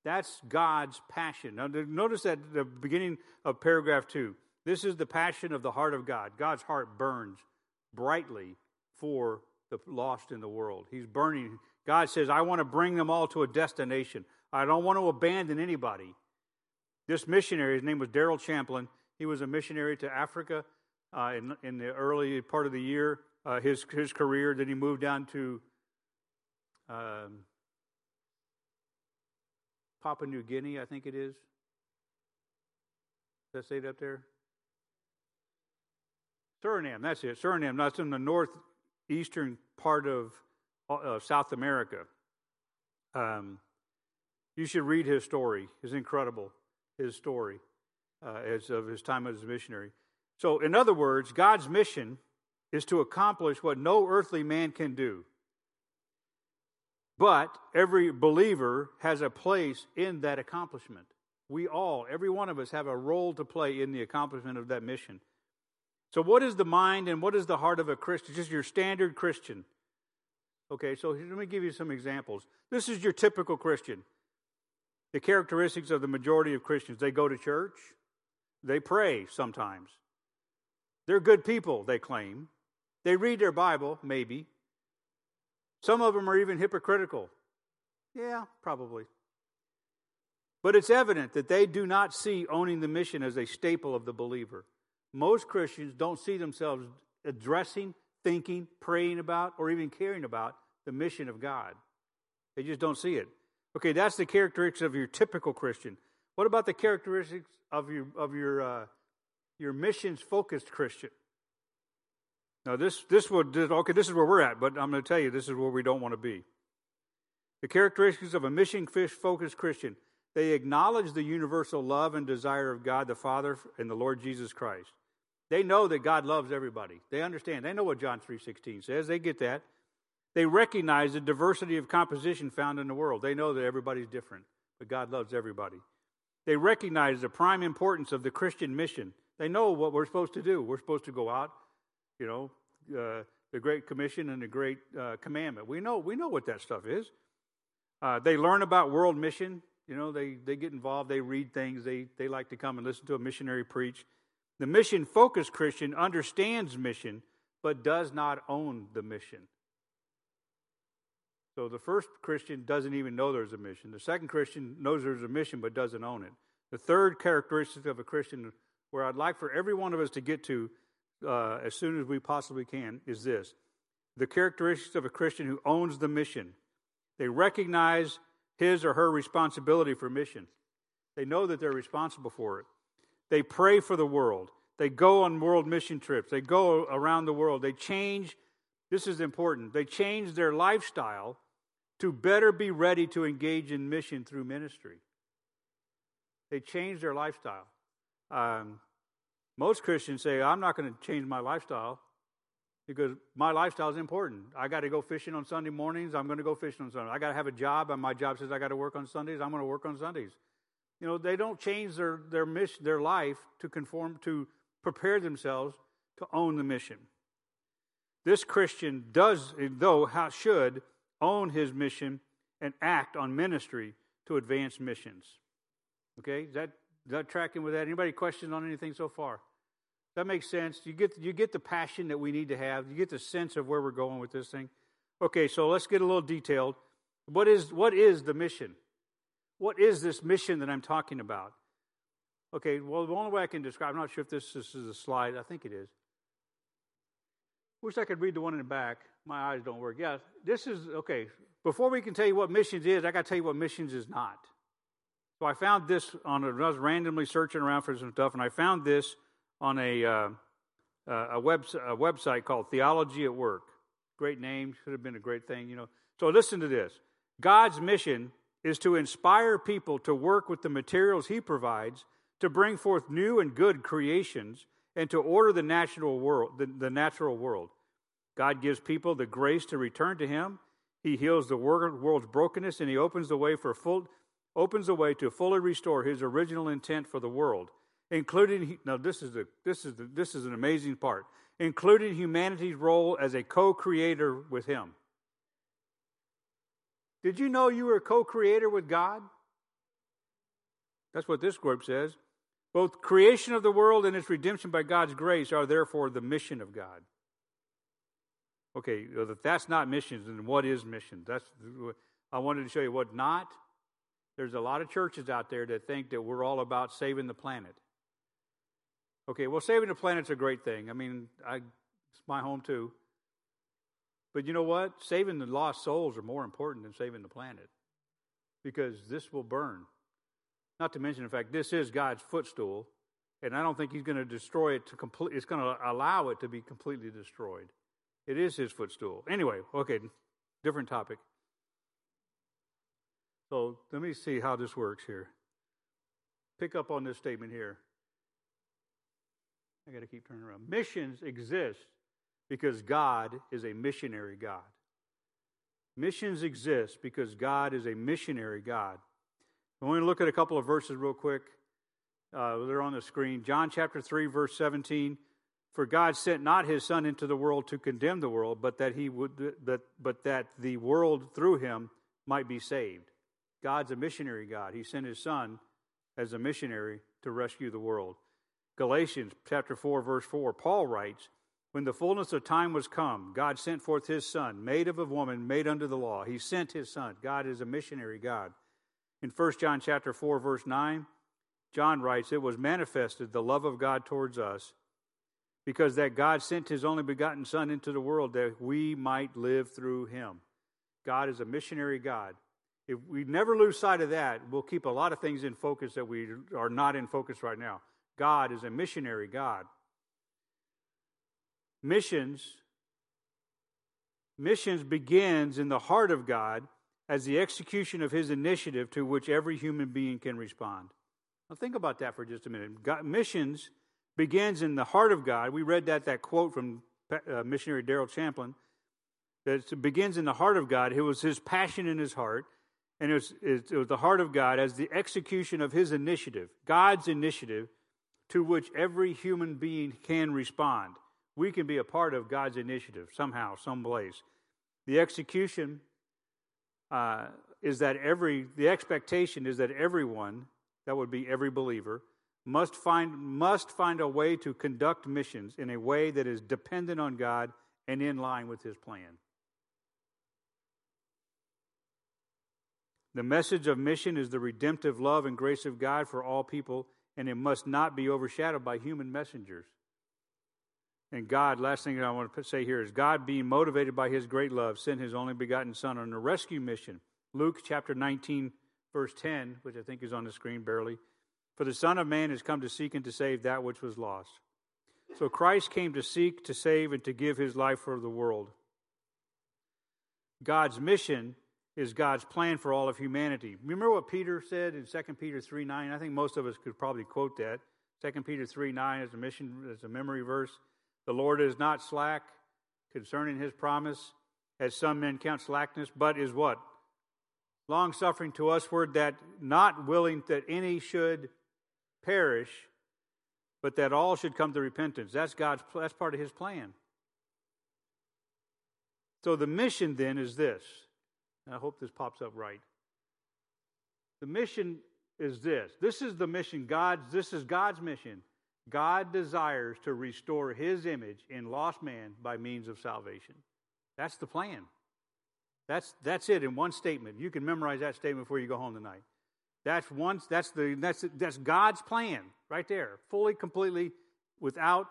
That's God's passion. Now, notice that at the beginning of paragraph two. This is the passion of the heart of God. God's heart burns brightly for the lost in the world. He's burning God says, I want to bring them all to a destination. I don't want to abandon anybody. This missionary, his name was Daryl Champlin, he was a missionary to Africa uh, in, in the early part of the year, uh, his, his career. Then he moved down to um, Papua New Guinea, I think it is. Does that say it up there? Suriname, that's it. Suriname, that's in the northeastern part of uh, South America. Um, you should read his story. It's incredible, his story uh, as of his time as a missionary. So, in other words, God's mission is to accomplish what no earthly man can do. But every believer has a place in that accomplishment. We all, every one of us, have a role to play in the accomplishment of that mission. So, what is the mind and what is the heart of a Christian? Just your standard Christian. Okay, so let me give you some examples. This is your typical Christian. The characteristics of the majority of Christians they go to church, they pray sometimes. They're good people, they claim. They read their Bible, maybe. Some of them are even hypocritical. Yeah, probably. But it's evident that they do not see owning the mission as a staple of the believer. Most Christians don't see themselves addressing, thinking, praying about, or even caring about the mission of God. They just don't see it. Okay, that's the characteristics of your typical Christian. What about the characteristics of your of your uh, your missions focused Christian? Now this this would okay this is where we're at, but I'm going to tell you this is where we don't want to be. The characteristics of a mission focused Christian. They acknowledge the universal love and desire of God the Father and the Lord Jesus Christ. They know that God loves everybody. They understand. They know what John 3:16 says. They get that. They recognize the diversity of composition found in the world. They know that everybody's different, but God loves everybody. They recognize the prime importance of the Christian mission. They know what we're supposed to do. We're supposed to go out, you know, uh, the Great Commission and the Great uh, Commandment. We know, we know what that stuff is. Uh, they learn about world mission. You know, they, they get involved, they read things, they, they like to come and listen to a missionary preach. The mission focused Christian understands mission, but does not own the mission. So the first Christian doesn't even know there's a mission. The second Christian knows there's a mission, but doesn't own it. The third characteristic of a Christian, where I'd like for every one of us to get to uh, as soon as we possibly can, is this the characteristics of a Christian who owns the mission. They recognize his or her responsibility for mission. They know that they're responsible for it. They pray for the world. They go on world mission trips. They go around the world. They change, this is important, they change their lifestyle to better be ready to engage in mission through ministry. They change their lifestyle. Um, most Christians say, I'm not going to change my lifestyle because my lifestyle is important. I got to go fishing on Sunday mornings. I'm going to go fishing on Sunday. I got to have a job, and my job says I got to work on Sundays. I'm going to work on Sundays. You know, they don't change their their mission, their life to conform to prepare themselves to own the mission. This Christian does, though, how should own his mission and act on ministry to advance missions. Okay, is that is that tracking with that? Anybody questions on anything so far? That makes sense. You get you get the passion that we need to have. You get the sense of where we're going with this thing. Okay, so let's get a little detailed. What is what is the mission? What is this mission that I'm talking about? Okay, well, the only way I can describe, I'm not sure if this, this is a slide. I think it is. Wish I could read the one in the back. My eyes don't work. Yeah, this is okay. Before we can tell you what missions is, I got to tell you what missions is not. So I found this on a, I was randomly searching around for some stuff, and I found this on a, uh, a, web, a website called Theology at Work. Great name, should have been a great thing, you know. So listen to this God's mission is to inspire people to work with the materials He provides to bring forth new and good creations and to order the natural world. The, the natural world. God gives people the grace to return to Him. He heals the world's brokenness and He opens the way for full opens the way to fully restore His original intent for the world including now this is a this is the, this is an amazing part, including humanity's role as a co-creator with Him. Did you know you were a co-creator with God? That's what this group says. Both creation of the world and its redemption by God's grace are therefore the mission of God. Okay, if that's not missions, then what is missions? That's I wanted to show you what not. There's a lot of churches out there that think that we're all about saving the planet. Okay, well, saving the planet's a great thing. I mean, I, it's my home too. But you know what? Saving the lost souls are more important than saving the planet because this will burn. Not to mention, in fact, this is God's footstool, and I don't think He's going to destroy it to complete. It's going to allow it to be completely destroyed. It is His footstool. Anyway, okay, different topic. So let me see how this works here. Pick up on this statement here. I got to keep turning around. Missions exist because God is a missionary God. Missions exist because God is a missionary God. I want to look at a couple of verses real quick. Uh, they're on the screen. John chapter 3, verse 17. For God sent not his Son into the world to condemn the world, but that he would that but that the world through him might be saved. God's a missionary God. He sent his Son as a missionary to rescue the world. Galatians chapter 4, verse 4, Paul writes, When the fullness of time was come, God sent forth his Son, made of a woman, made under the law. He sent his Son. God is a missionary God. In 1 John chapter 4, verse 9, John writes, It was manifested the love of God towards us because that God sent his only begotten Son into the world that we might live through him. God is a missionary God. If we never lose sight of that, we'll keep a lot of things in focus that we are not in focus right now. God is a missionary God. Missions missions begins in the heart of God as the execution of his initiative to which every human being can respond. Now think about that for just a minute. God, missions begins in the heart of God. We read that that quote from uh, missionary Daryl Champlin that begins in the heart of God. It was his passion in his heart, and it was, it was the heart of God as the execution of his initiative, God's initiative, to which every human being can respond. We can be a part of God's initiative somehow, someplace. The execution uh, is that every, the expectation is that everyone, that would be every believer, must find, must find a way to conduct missions in a way that is dependent on God and in line with His plan. The message of mission is the redemptive love and grace of God for all people, and it must not be overshadowed by human messengers. And God, last thing I want to say here is God, being motivated by his great love, sent his only begotten Son on a rescue mission. Luke chapter 19, verse 10, which I think is on the screen barely. For the Son of Man has come to seek and to save that which was lost. So Christ came to seek, to save, and to give his life for the world. God's mission is God's plan for all of humanity. Remember what Peter said in 2 Peter 3 9? I think most of us could probably quote that. 2 Peter 3 9 as a mission, as a memory verse. The Lord is not slack concerning his promise, as some men count slackness, but is what? Long suffering to usward, that not willing that any should perish, but that all should come to repentance. That's God's that's part of his plan. So the mission then is this. And I hope this pops up right. The mission is this. This is the mission God's this is God's mission. God desires to restore his image in lost man by means of salvation. That's the plan. That's that's it in one statement. You can memorize that statement before you go home tonight. That's one. That's the. That's that's God's plan right there, fully, completely, without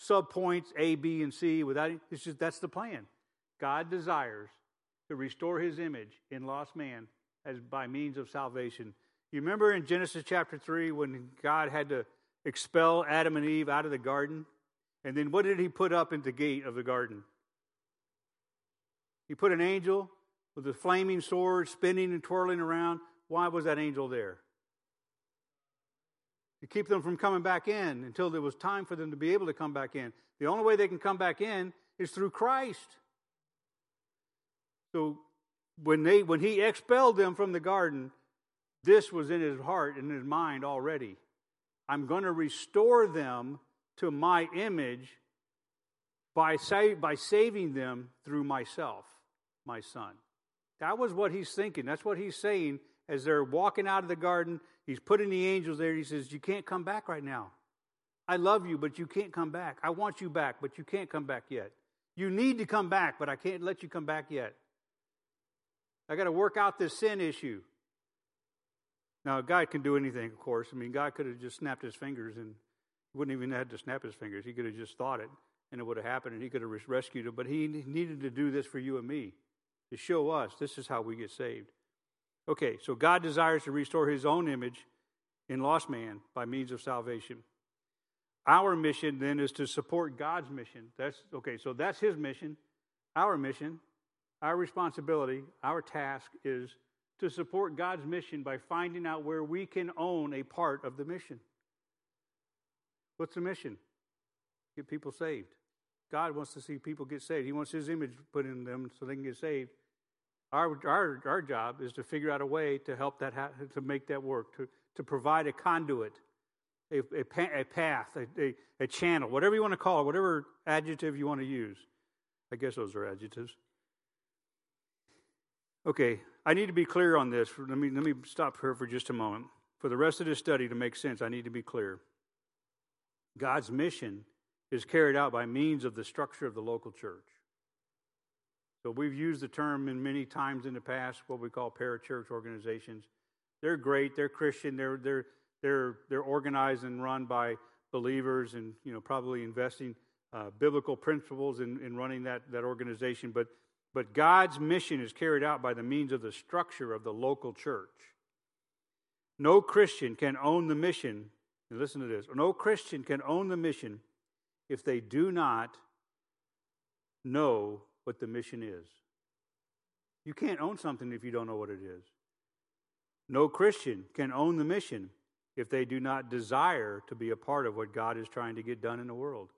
subpoints A, B, and C. Without it's just that's the plan. God desires to restore His image in lost man as by means of salvation. You remember in Genesis chapter three when God had to expel Adam and Eve out of the garden, and then what did He put up in the gate of the garden? He put an angel with a flaming sword spinning and twirling around why was that angel there? To keep them from coming back in until there was time for them to be able to come back in. The only way they can come back in is through Christ. So when they when he expelled them from the garden, this was in his heart and his mind already. I'm going to restore them to my image by, sa- by saving them through myself, my son. That was what he's thinking. That's what he's saying as they're walking out of the garden, he's putting the angels there. He says, You can't come back right now. I love you, but you can't come back. I want you back, but you can't come back yet. You need to come back, but I can't let you come back yet. I got to work out this sin issue. Now, God can do anything, of course. I mean, God could have just snapped his fingers and wouldn't even have had to snap his fingers. He could have just thought it and it would have happened and he could have rescued it. But he needed to do this for you and me to show us this is how we get saved. Okay, so God desires to restore his own image in lost man by means of salvation. Our mission then is to support God's mission. That's okay, so that's his mission. Our mission, our responsibility, our task is to support God's mission by finding out where we can own a part of the mission. What's the mission? Get people saved. God wants to see people get saved. He wants his image put in them so they can get saved. Our, our, our job is to figure out a way to help that, ha- to make that work, to, to provide a conduit, a, a, a path, a, a, a channel, whatever you want to call it, whatever adjective you want to use. I guess those are adjectives. Okay, I need to be clear on this. Let me, let me stop here for just a moment. For the rest of this study to make sense, I need to be clear. God's mission is carried out by means of the structure of the local church. So we've used the term in many times in the past, what we call parachurch organizations. They're great, they're Christian, they're, they're, they're, they're organized and run by believers and you know probably investing uh, biblical principles in, in running that, that organization. But, but God's mission is carried out by the means of the structure of the local church. No Christian can own the mission. and listen to this. No Christian can own the mission if they do not know what the mission is. You can't own something if you don't know what it is. No Christian can own the mission if they do not desire to be a part of what God is trying to get done in the world.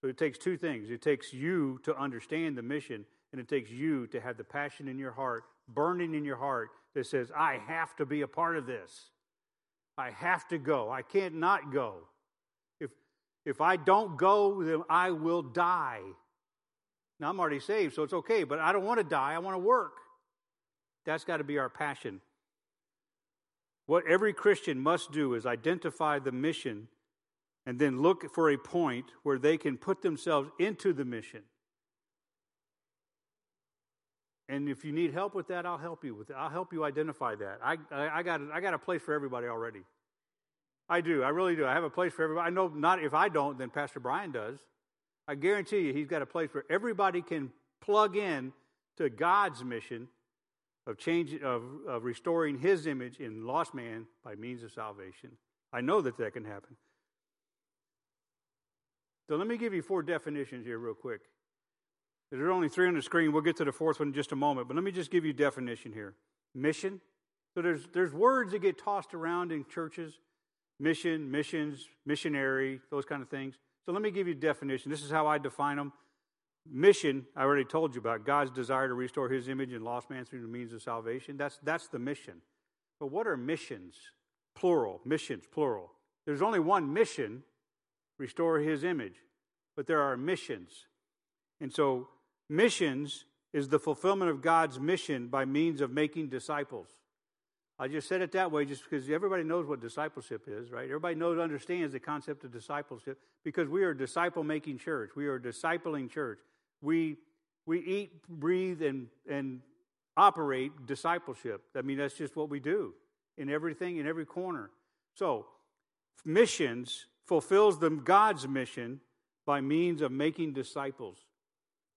So it takes two things it takes you to understand the mission, and it takes you to have the passion in your heart, burning in your heart, that says, I have to be a part of this. I have to go. I can't not go. If, if I don't go, then I will die. Now, I'm already saved, so it's okay, but I don't want to die. I want to work. That's got to be our passion. What every Christian must do is identify the mission and then look for a point where they can put themselves into the mission. And if you need help with that, I'll help you with it. I'll help you identify that. I, I, I, got, I got a place for everybody already. I do. I really do. I have a place for everybody. I know not if I don't, then Pastor Brian does. I guarantee you, he's got a place where everybody can plug in to God's mission of change of, of restoring His image in lost man by means of salvation. I know that that can happen. So let me give you four definitions here, real quick. There are only three on the screen. We'll get to the fourth one in just a moment, but let me just give you definition here. Mission. So there's there's words that get tossed around in churches. Mission, missions, missionary, those kind of things. So let me give you definition. This is how I define them. Mission, I already told you about God's desire to restore his image in lost man through the means of salvation. That's, that's the mission. But what are missions? Plural. Missions, plural. There's only one mission restore his image, but there are missions. And so, missions is the fulfillment of God's mission by means of making disciples. I just said it that way just because everybody knows what discipleship is, right? Everybody knows, understands the concept of discipleship because we are disciple making church. We are discipling church. We, we eat, breathe, and, and operate discipleship. I mean, that's just what we do in everything, in every corner. So, missions fulfills the God's mission by means of making disciples.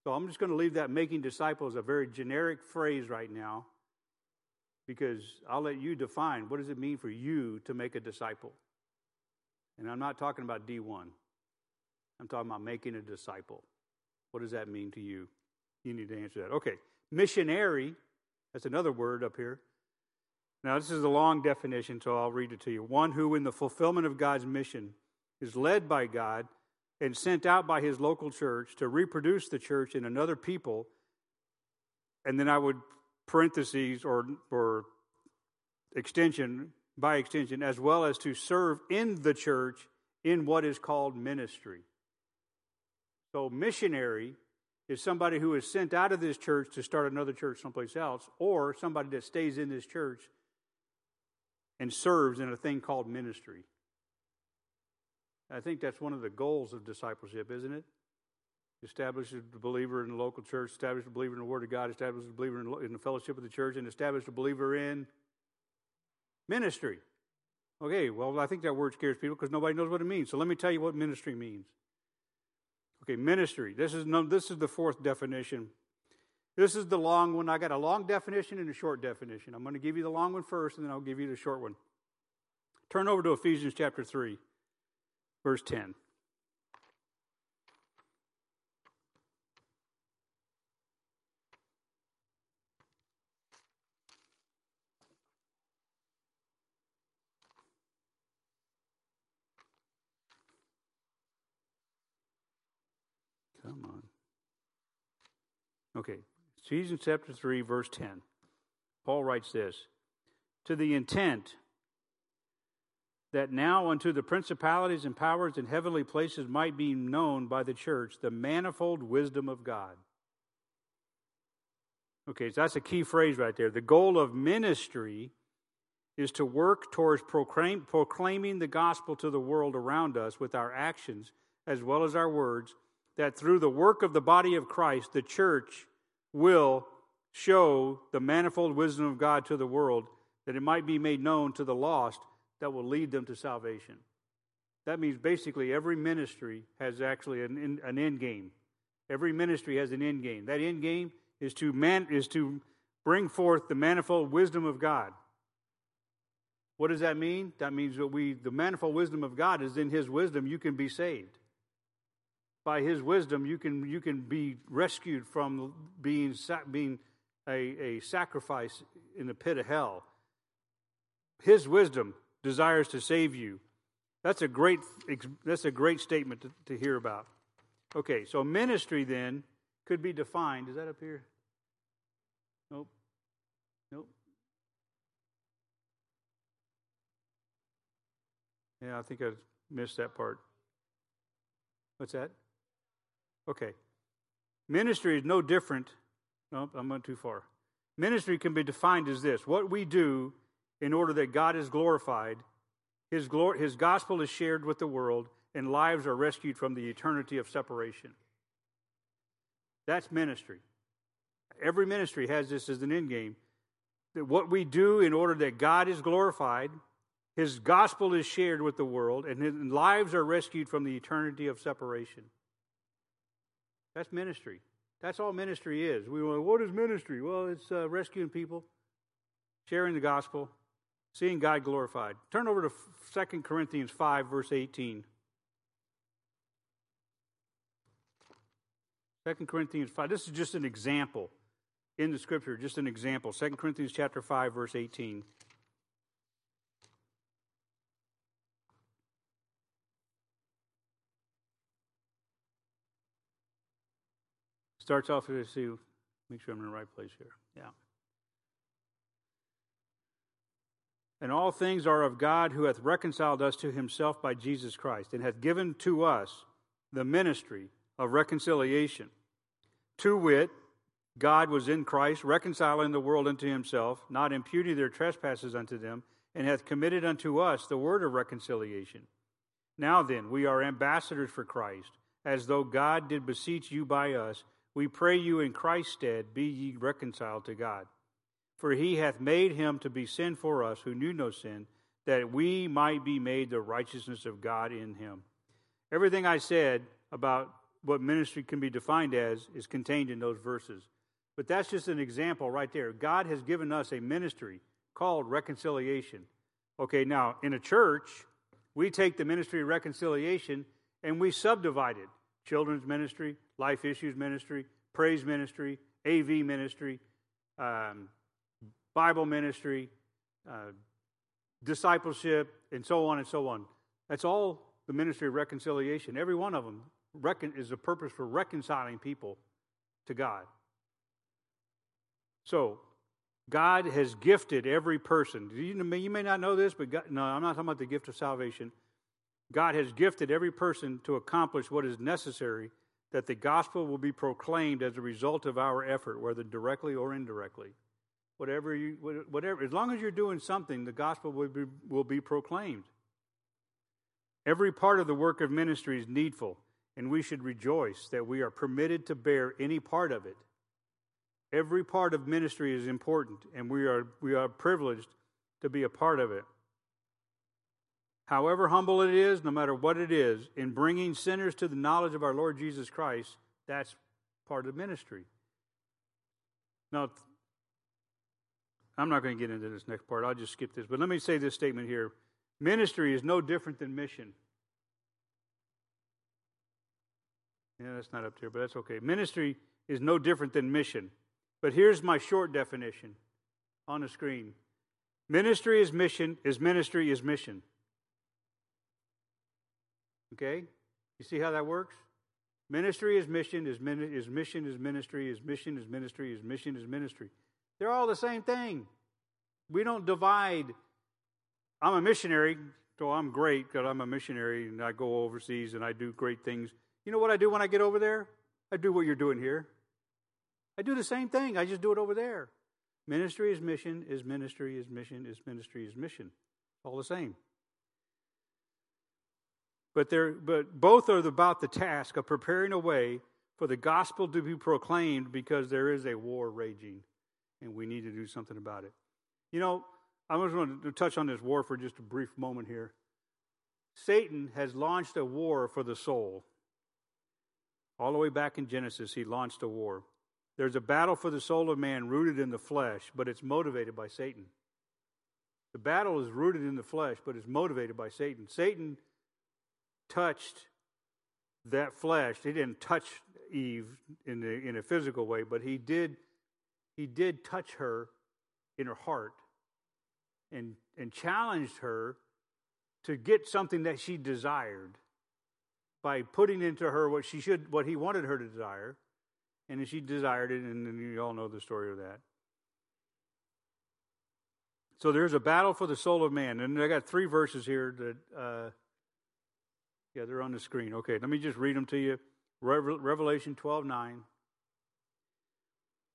So I'm just going to leave that making disciples a very generic phrase right now because I'll let you define what does it mean for you to make a disciple. And I'm not talking about D1. I'm talking about making a disciple. What does that mean to you? You need to answer that. Okay. Missionary, that's another word up here. Now, this is a long definition, so I'll read it to you. One who, in the fulfillment of God's mission, is led by God and sent out by his local church to reproduce the church in another people. And then I would parentheses or, or extension, by extension, as well as to serve in the church in what is called ministry. So, missionary is somebody who is sent out of this church to start another church someplace else, or somebody that stays in this church and serves in a thing called ministry. I think that's one of the goals of discipleship, isn't it? establish a believer in the local church, establish a believer in the Word of God, establish a believer in, the fellowship of the church, and establish a believer in ministry. Okay, well, I think that word scares people because nobody knows what it means. So let me tell you what ministry means. Okay, ministry. This is this is the fourth definition. This is the long one. I got a long definition and a short definition. I'm going to give you the long one first, and then I'll give you the short one. Turn over to Ephesians chapter 3, verse 10. Come on. Okay, Ephesians chapter 3, verse 10. Paul writes this To the intent that now unto the principalities and powers in heavenly places might be known by the church the manifold wisdom of God. Okay, so that's a key phrase right there. The goal of ministry is to work towards proclaim, proclaiming the gospel to the world around us with our actions as well as our words, that through the work of the body of Christ, the church will show the manifold wisdom of God to the world, that it might be made known to the lost that will lead them to salvation. That means basically every ministry has actually an, an end game. Every ministry has an end game. That end game is to, man, is to bring forth the manifold wisdom of God. What does that mean? That means that we, the manifold wisdom of God is in His wisdom, you can be saved. By His wisdom, you can, you can be rescued from being, being a, a sacrifice in the pit of hell. His wisdom desires to save you. That's a great, that's a great statement to, to hear about. Okay, so ministry then could be defined. Is that up here? Nope. Nope. Yeah, I think I missed that part. What's that? Okay. Ministry is no different. Nope, I'm going too far. Ministry can be defined as this what we do in order that God is glorified, his, his gospel is shared with the world, and lives are rescued from the eternity of separation. That's ministry. Every ministry has this as an end game. That what we do in order that God is glorified, his gospel is shared with the world, and his lives are rescued from the eternity of separation. That's ministry. That's all ministry is. We what is ministry? Well, it's uh, rescuing people, sharing the gospel, seeing God glorified. Turn over to 2 Corinthians 5, verse 18. 2 Corinthians 5. This is just an example in the scripture, just an example. 2 Corinthians chapter 5, verse 18. Starts off with, see, make sure I'm in the right place here. Yeah. And all things are of God who hath reconciled us to himself by Jesus Christ, and hath given to us the ministry of reconciliation. To wit, God was in Christ, reconciling the world unto himself, not imputing their trespasses unto them, and hath committed unto us the word of reconciliation. Now then, we are ambassadors for Christ, as though God did beseech you by us. We pray you in Christ's stead, be ye reconciled to God. For he hath made him to be sin for us who knew no sin, that we might be made the righteousness of God in him. Everything I said about what ministry can be defined as is contained in those verses. But that's just an example right there. God has given us a ministry called reconciliation. Okay, now in a church, we take the ministry of reconciliation and we subdivide it children's ministry, life issues ministry, praise ministry, AV ministry, um, Bible ministry, uh, discipleship, and so on and so on. That's all the ministry of reconciliation. Every one of them is a purpose for reconciling people to God. So, God has gifted every person. You, you may not know this, but God, no, I'm not talking about the gift of salvation. God has gifted every person to accomplish what is necessary that the gospel will be proclaimed as a result of our effort, whether directly or indirectly whatever you, whatever, as long as you're doing something, the gospel will be, will be proclaimed. Every part of the work of ministry is needful, and we should rejoice that we are permitted to bear any part of it. Every part of ministry is important, and we are, we are privileged to be a part of it. However humble it is, no matter what it is, in bringing sinners to the knowledge of our Lord Jesus Christ, that's part of ministry. Now, I'm not going to get into this next part. I'll just skip this. But let me say this statement here ministry is no different than mission. Yeah, that's not up there, but that's okay. Ministry is no different than mission. But here's my short definition on the screen ministry is mission, is ministry is mission. Okay? You see how that works? Ministry is mission, is, min- is mission is ministry, is mission is ministry, is mission is ministry. They're all the same thing. We don't divide. I'm a missionary. So I'm great because I'm a missionary and I go overseas and I do great things. You know what I do when I get over there? I do what you're doing here. I do the same thing. I just do it over there. Ministry is mission, is ministry, is mission, is ministry, is mission. All the same. But, they're, but both are about the task of preparing a way for the gospel to be proclaimed because there is a war raging and we need to do something about it. You know, I just want to touch on this war for just a brief moment here. Satan has launched a war for the soul. All the way back in Genesis, he launched a war. There's a battle for the soul of man rooted in the flesh, but it's motivated by Satan. The battle is rooted in the flesh, but it's motivated by Satan. Satan touched that flesh. He didn't touch Eve in, the, in a physical way, but he did, he did touch her in her heart and, and challenged her to get something that she desired by putting into her what she should what he wanted her to desire. And she desired it and you all know the story of that. So there's a battle for the soul of man. And i got three verses here that uh, yeah they're on the screen. Okay let me just read them to you. Revelation 12 9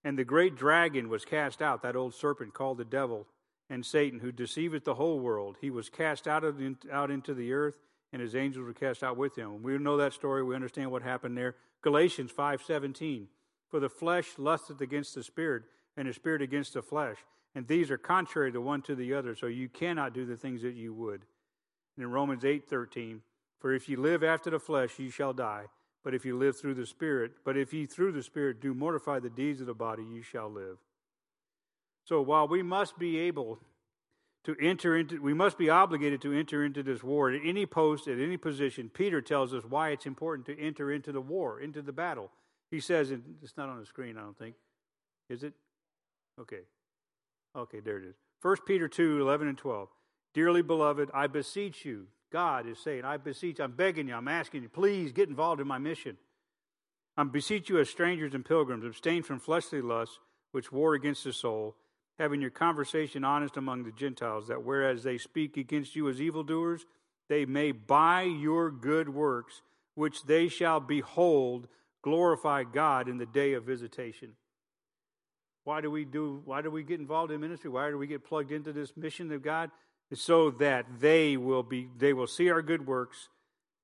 and the great dragon was cast out that old serpent called the devil and Satan, who deceiveth the whole world. He was cast out, of out into the earth, and his angels were cast out with him. We know that story. We understand what happened there. Galatians 5.17, For the flesh lusteth against the spirit, and the spirit against the flesh. And these are contrary the one to the other, so you cannot do the things that you would. And in Romans 8.13, For if ye live after the flesh, ye shall die. But if you live through the Spirit, but if ye through the Spirit do mortify the deeds of the body, ye shall live. So while we must be able to enter into, we must be obligated to enter into this war at any post, at any position. Peter tells us why it's important to enter into the war, into the battle. He says, it's not on the screen, I don't think. Is it? Okay. Okay, there it is. 1 Peter 2 11 and 12. Dearly beloved, I beseech you, God is saying, I beseech, I'm begging you, I'm asking you, please get involved in my mission. I beseech you as strangers and pilgrims, abstain from fleshly lusts which war against the soul having your conversation honest among the Gentiles, that whereas they speak against you as evildoers, they may by your good works, which they shall behold, glorify God in the day of visitation. Why do we do why do we get involved in ministry? Why do we get plugged into this mission of God? So that they will be they will see our good works,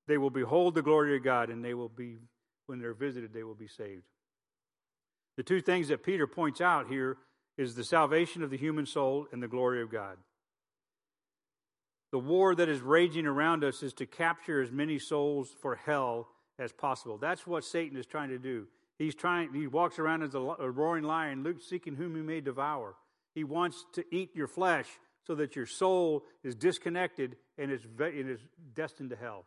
they will behold the glory of God, and they will be when they're visited, they will be saved. The two things that Peter points out here is the salvation of the human soul and the glory of God. The war that is raging around us is to capture as many souls for hell as possible. That's what Satan is trying to do. He's trying. He walks around as a, roaring lion, Luke seeking whom he may devour. He wants to eat your flesh so that your soul is disconnected and is, and is destined to hell.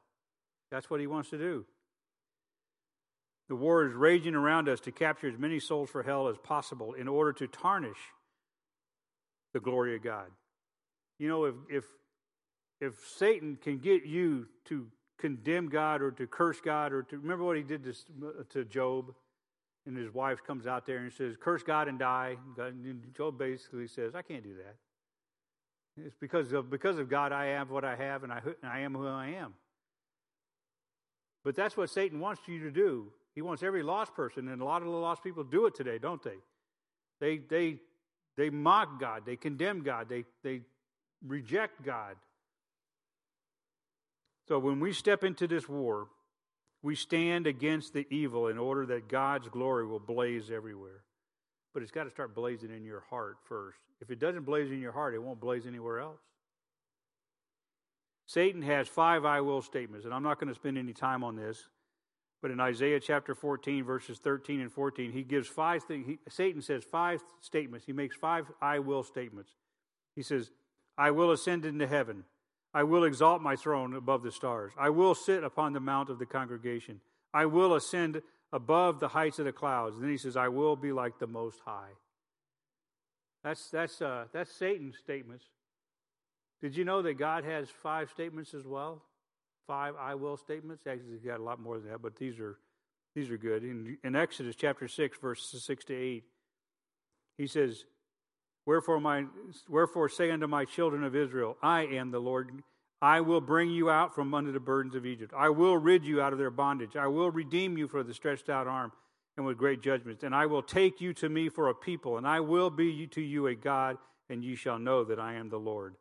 That's what he wants to do. The war is raging around us to capture as many souls for hell as possible in order to tarnish the glory of God. You know, if if if Satan can get you to condemn God or to curse God or to remember what he did to, to Job, and his wife comes out there and says, "Curse God and die." And Job basically says, "I can't do that. It's because of because of God I have what I have, and I, and I am who I am." But that's what Satan wants you to do he wants every lost person, and a lot of the lost people do it today, don't they? They they they mock God, they condemn God, they they reject God. So when we step into this war, we stand against the evil in order that God's glory will blaze everywhere. But it's got to start blazing in your heart first. If it doesn't blaze in your heart, it won't blaze anywhere else. Satan has five I will statements, and I'm not going to spend any time on this. But in Isaiah chapter 14, verses 13 and 14, he gives five things. He, Satan says five statements. He makes five I will statements. He says, I will ascend into heaven. I will exalt my throne above the stars. I will sit upon the mount of the congregation. I will ascend above the heights of the clouds. And then he says, I will be like the Most High. That's, that's, uh, that's Satan's statements. Did you know that God has five statements as well? five I will statements. Actually, he's got a lot more than that, but these are these are good. In, in Exodus chapter six, verses six to eight, he says, "Wherefore my wherefore say unto my children of Israel, I am the Lord. I will bring you out from under the burdens of Egypt. I will rid you out of their bondage. I will redeem you for the stretched out arm and with great judgments. And I will take you to me for a people, and I will be to you a God, and ye shall know that I am the Lord.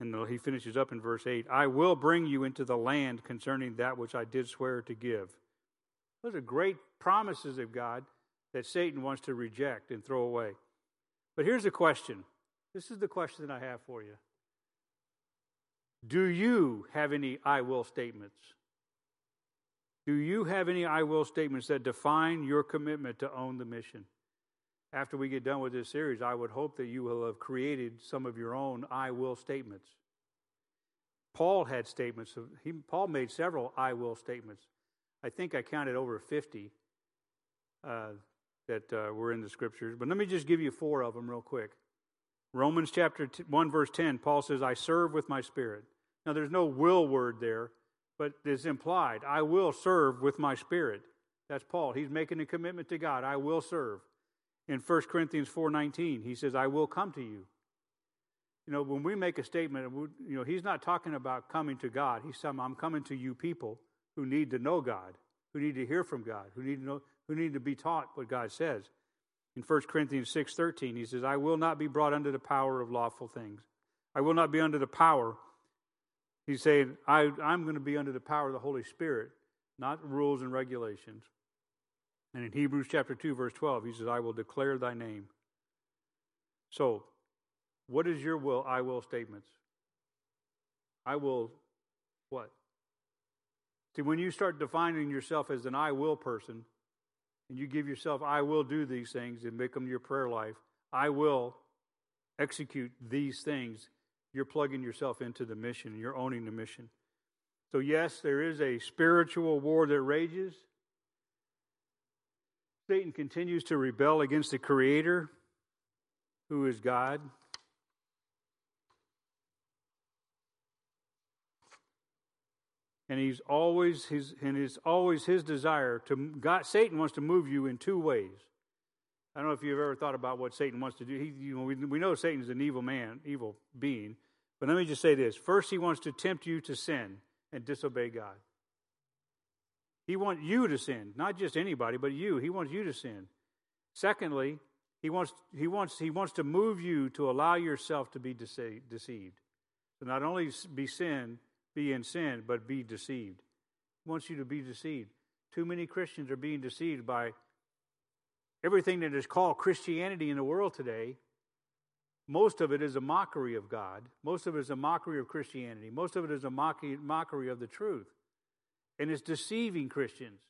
And he finishes up in verse 8 I will bring you into the land concerning that which I did swear to give. Those are great promises of God that Satan wants to reject and throw away. But here's the question this is the question that I have for you. Do you have any I will statements? Do you have any I will statements that define your commitment to own the mission? After we get done with this series, I would hope that you will have created some of your own I will statements. Paul had statements. Of, he, Paul made several I will statements. I think I counted over 50 uh, that uh, were in the scriptures. But let me just give you four of them real quick. Romans chapter 1, verse 10, Paul says, I serve with my spirit. Now, there's no will word there, but it's implied. I will serve with my spirit. That's Paul. He's making a commitment to God. I will serve. In 1 Corinthians 4.19, he says, I will come to you. You know, when we make a statement, you know, he's not talking about coming to God. He's saying, I'm coming to you people who need to know God, who need to hear from God, who need to know, who need to be taught what God says. In 1 Corinthians 6.13, he says, I will not be brought under the power of lawful things. I will not be under the power He's saying, I, I'm going to be under the power of the Holy Spirit, not rules and regulations. And in Hebrews chapter 2, verse 12, he says, I will declare thy name. So, what is your will, I will statements? I will what? See, when you start defining yourself as an I will person, and you give yourself, I will do these things and make them your prayer life, I will execute these things, you're plugging yourself into the mission, you're owning the mission. So, yes, there is a spiritual war that rages. Satan continues to rebel against the Creator, who is God. And he's always his and it's always his desire to God Satan wants to move you in two ways. I don't know if you've ever thought about what Satan wants to do. He, you know, we, we know Satan's an evil man, evil being. But let me just say this. First, he wants to tempt you to sin and disobey God. He wants you to sin, not just anybody, but you. He wants you to sin. Secondly, he wants, he wants, he wants to move you to allow yourself to be deceived. So not only be sin, be in sin, but be deceived. He wants you to be deceived. Too many Christians are being deceived by everything that is called Christianity in the world today most of it is a mockery of God. Most of it is a mockery of Christianity. Most of it is a mockery of the truth. And it's deceiving Christians.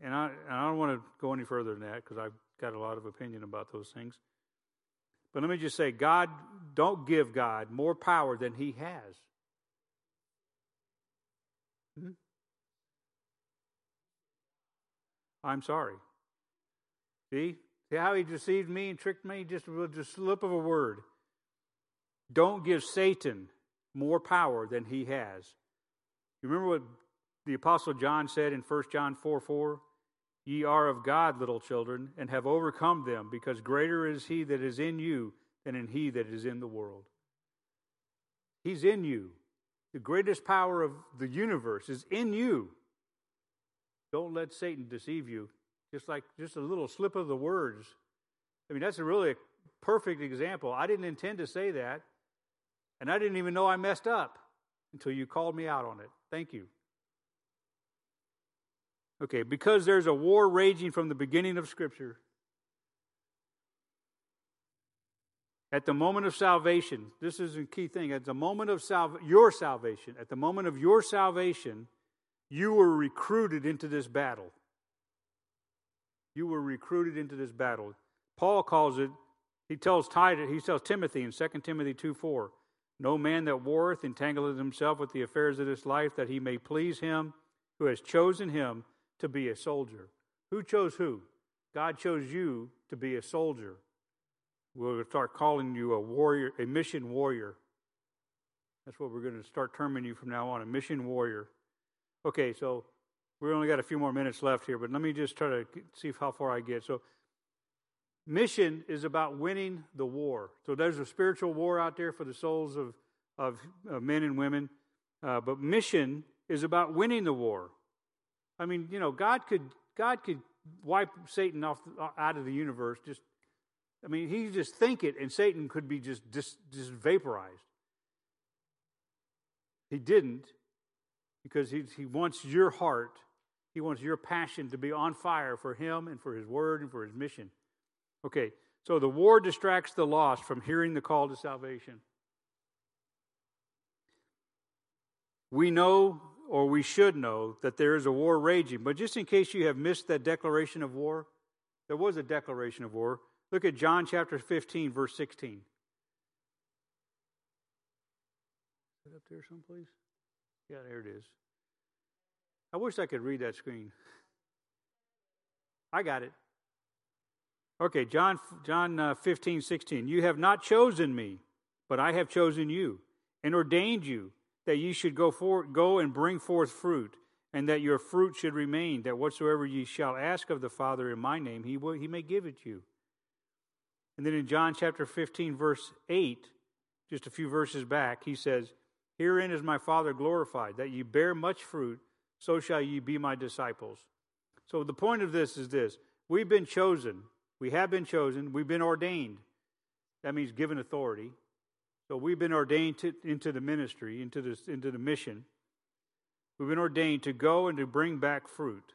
And I, and I don't want to go any further than that because I've got a lot of opinion about those things. But let me just say God, don't give God more power than He has. Hmm? I'm sorry. See? See how he deceived me and tricked me just with a slip of a word. Don't give Satan more power than he has. You remember what the Apostle John said in 1 John 4 4? Ye are of God, little children, and have overcome them, because greater is he that is in you than in he that is in the world. He's in you. The greatest power of the universe is in you. Don't let Satan deceive you just like just a little slip of the words. I mean, that's a really perfect example. I didn't intend to say that, and I didn't even know I messed up until you called me out on it. Thank you. Okay, because there's a war raging from the beginning of Scripture. At the moment of salvation, this is a key thing. At the moment of salva- your salvation, at the moment of your salvation, you were recruited into this battle. You were recruited into this battle. Paul calls it, he tells Titus, he tells Timothy in 2 Timothy 2 4, no man that warreth entangleth himself with the affairs of this life, that he may please him who has chosen him to be a soldier. Who chose who? God chose you to be a soldier. We'll start calling you a warrior, a mission warrior. That's what we're going to start terming you from now on, a mission warrior. Okay, so we only got a few more minutes left here, but let me just try to see how far I get. So, mission is about winning the war. So, there's a spiritual war out there for the souls of, of, of men and women. Uh, but mission is about winning the war. I mean, you know, God could God could wipe Satan off out of the universe. Just, I mean, he just think it, and Satan could be just just, just vaporized. He didn't, because he he wants your heart. He wants your passion to be on fire for him and for his word and for his mission. Okay, so the war distracts the lost from hearing the call to salvation. We know, or we should know, that there is a war raging. But just in case you have missed that declaration of war, there was a declaration of war. Look at John chapter 15, verse 16. Is it up there someplace? Yeah, there it is. I wish I could read that screen. I got it. Okay, John, John uh, 15, 16. You have not chosen me, but I have chosen you and ordained you that ye should go, for, go and bring forth fruit, and that your fruit should remain, that whatsoever ye shall ask of the Father in my name, he, will, he may give it you. And then in John chapter 15, verse 8, just a few verses back, he says, Herein is my Father glorified, that ye bear much fruit, so shall ye be my disciples. So the point of this is this we've been chosen, we have been chosen, we've been ordained. That means given authority. So we've been ordained to, into the ministry, into, this, into the mission. We've been ordained to go and to bring back fruit.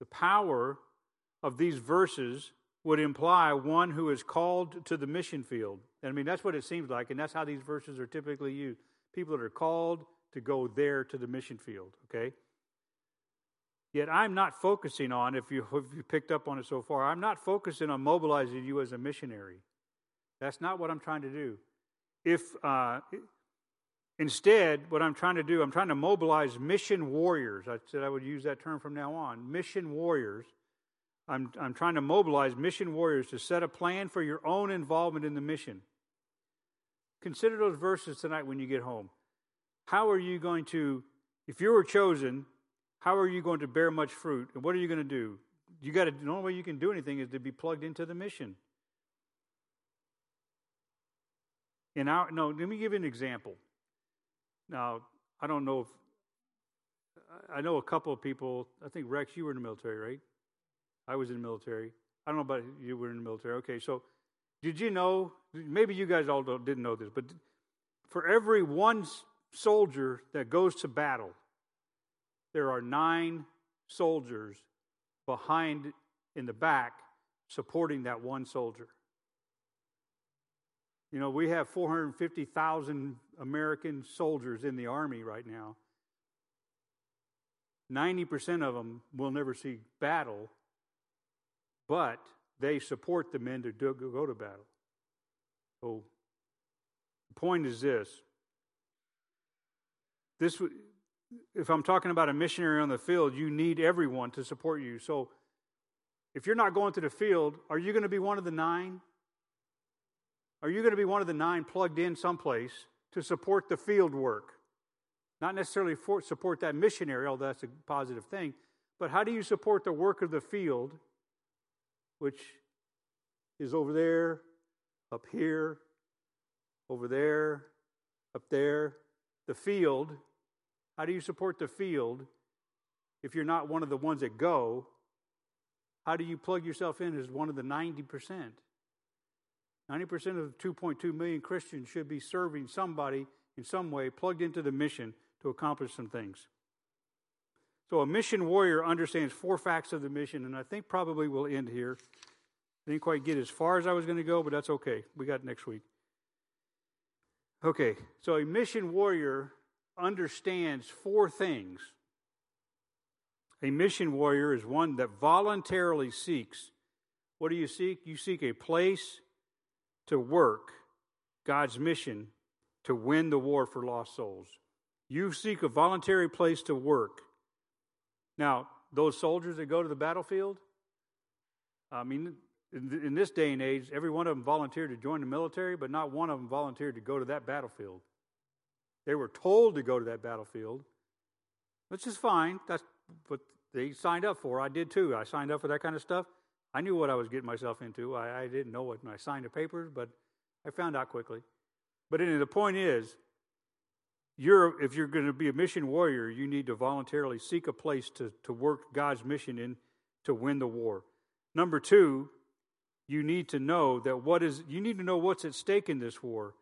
The power of these verses would imply one who is called to the mission field. And I mean, that's what it seems like, and that's how these verses are typically used. People that are called to go there to the mission field, okay? Yet I'm not focusing on, if you, if you picked up on it so far, I'm not focusing on mobilizing you as a missionary. That's not what I'm trying to do. If uh, instead, what I'm trying to do, I'm trying to mobilize mission warriors. I said I would use that term from now on. Mission warriors. I'm, I'm trying to mobilize mission warriors to set a plan for your own involvement in the mission. Consider those verses tonight when you get home. How are you going to, if you were chosen, how are you going to bear much fruit? And what are you going to do? You got to, the only way you can do anything is to be plugged into the mission. In our, no, let me give you an example. Now, I don't know if, I know a couple of people, I think Rex, you were in the military, right? I was in the military. I don't know about you were in the military. Okay, so did you know, maybe you guys all didn't know this, but for every one soldier that goes to battle, there are nine soldiers behind in the back supporting that one soldier. You know, we have 450,000 American soldiers in the Army right now. 90% of them will never see battle, but they support the men to do, go to battle. So the point is this. This if I'm talking about a missionary on the field, you need everyone to support you. So if you're not going to the field, are you going to be one of the nine? Are you going to be one of the nine plugged in someplace to support the field work? Not necessarily for, support that missionary, although that's a positive thing, but how do you support the work of the field, which is over there, up here, over there, up there? The field how do you support the field if you're not one of the ones that go? How do you plug yourself in as one of the 90%? 90% of 2.2 million Christians should be serving somebody in some way, plugged into the mission to accomplish some things. So, a mission warrior understands four facts of the mission, and I think probably we'll end here. Didn't quite get as far as I was going to go, but that's okay. We got next week. Okay, so a mission warrior understands four things. A mission warrior is one that voluntarily seeks. What do you seek? You seek a place to work God's mission to win the war for lost souls. You seek a voluntary place to work. Now, those soldiers that go to the battlefield, I mean, in this day and age, every one of them volunteered to join the military, but not one of them volunteered to go to that battlefield. They were told to go to that battlefield, which is fine. That's what they signed up for. I did too. I signed up for that kind of stuff. I knew what I was getting myself into. I, I didn't know it when I signed the papers, but I found out quickly. But anyway, the point is, you're, if you're going to be a mission warrior, you need to voluntarily seek a place to, to work God's mission in to win the war. Number two, you need to know that what is you need to know what's at stake in this war.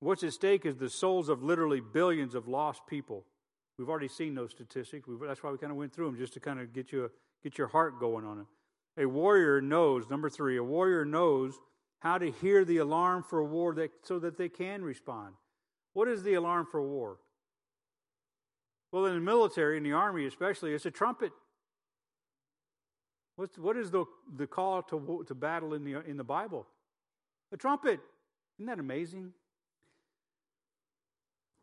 What's at stake is the souls of literally billions of lost people. We've already seen those statistics. We've, that's why we kind of went through them just to kind of get you a, get your heart going on it. A warrior knows number three. A warrior knows how to hear the alarm for war that, so that they can respond. What is the alarm for war? Well, in the military, in the army especially, it's a trumpet. What's, what is the, the call to, to battle in the, in the Bible? A trumpet. Isn't that amazing?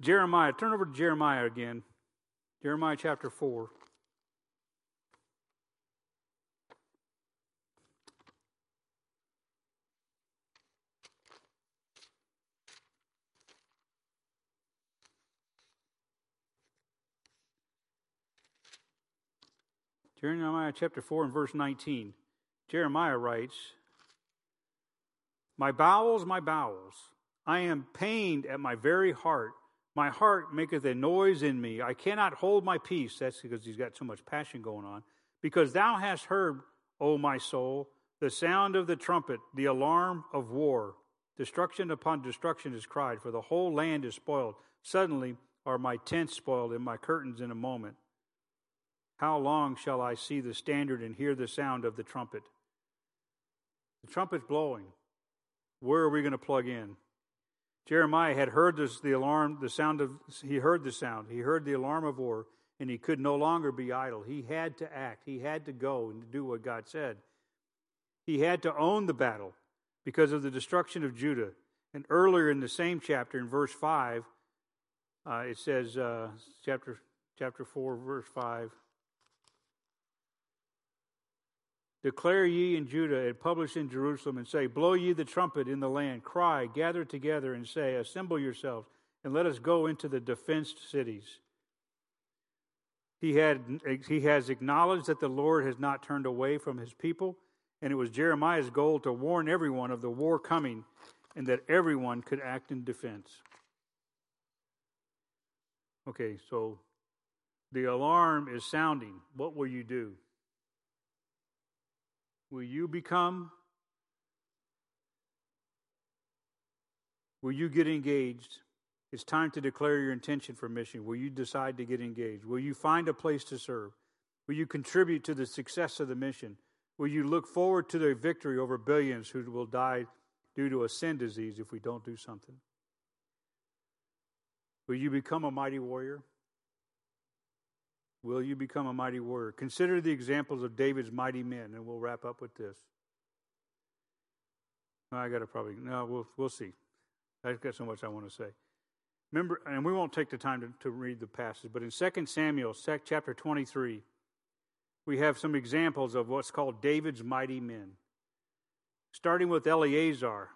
Jeremiah, turn over to Jeremiah again. Jeremiah chapter 4. Jeremiah chapter 4 and verse 19. Jeremiah writes, My bowels, my bowels, I am pained at my very heart. My heart maketh a noise in me. I cannot hold my peace. That's because he's got so much passion going on. Because thou hast heard, O my soul, the sound of the trumpet, the alarm of war. Destruction upon destruction is cried, for the whole land is spoiled. Suddenly are my tents spoiled and my curtains in a moment. How long shall I see the standard and hear the sound of the trumpet? The trumpet's blowing. Where are we going to plug in? Jeremiah had heard this, the alarm, the sound of, he heard the sound. He heard the alarm of war, and he could no longer be idle. He had to act. He had to go and do what God said. He had to own the battle because of the destruction of Judah. And earlier in the same chapter, in verse 5, uh, it says, uh, chapter, chapter 4, verse 5. Declare ye in Judah and publish in Jerusalem and say, Blow ye the trumpet in the land, cry, gather together and say, Assemble yourselves and let us go into the defenced cities. He, had, he has acknowledged that the Lord has not turned away from his people, and it was Jeremiah's goal to warn everyone of the war coming and that everyone could act in defense. Okay, so the alarm is sounding. What will you do? Will you become? Will you get engaged? It's time to declare your intention for mission. Will you decide to get engaged? Will you find a place to serve? Will you contribute to the success of the mission? Will you look forward to the victory over billions who will die due to a sin disease if we don't do something? Will you become a mighty warrior? Will you become a mighty warrior? Consider the examples of David's mighty men, and we'll wrap up with this. I got to probably, no, we'll, we'll see. I've got so much I want to say. Remember, and we won't take the time to, to read the passage, but in 2 Samuel chapter 23, we have some examples of what's called David's mighty men. Starting with Eleazar,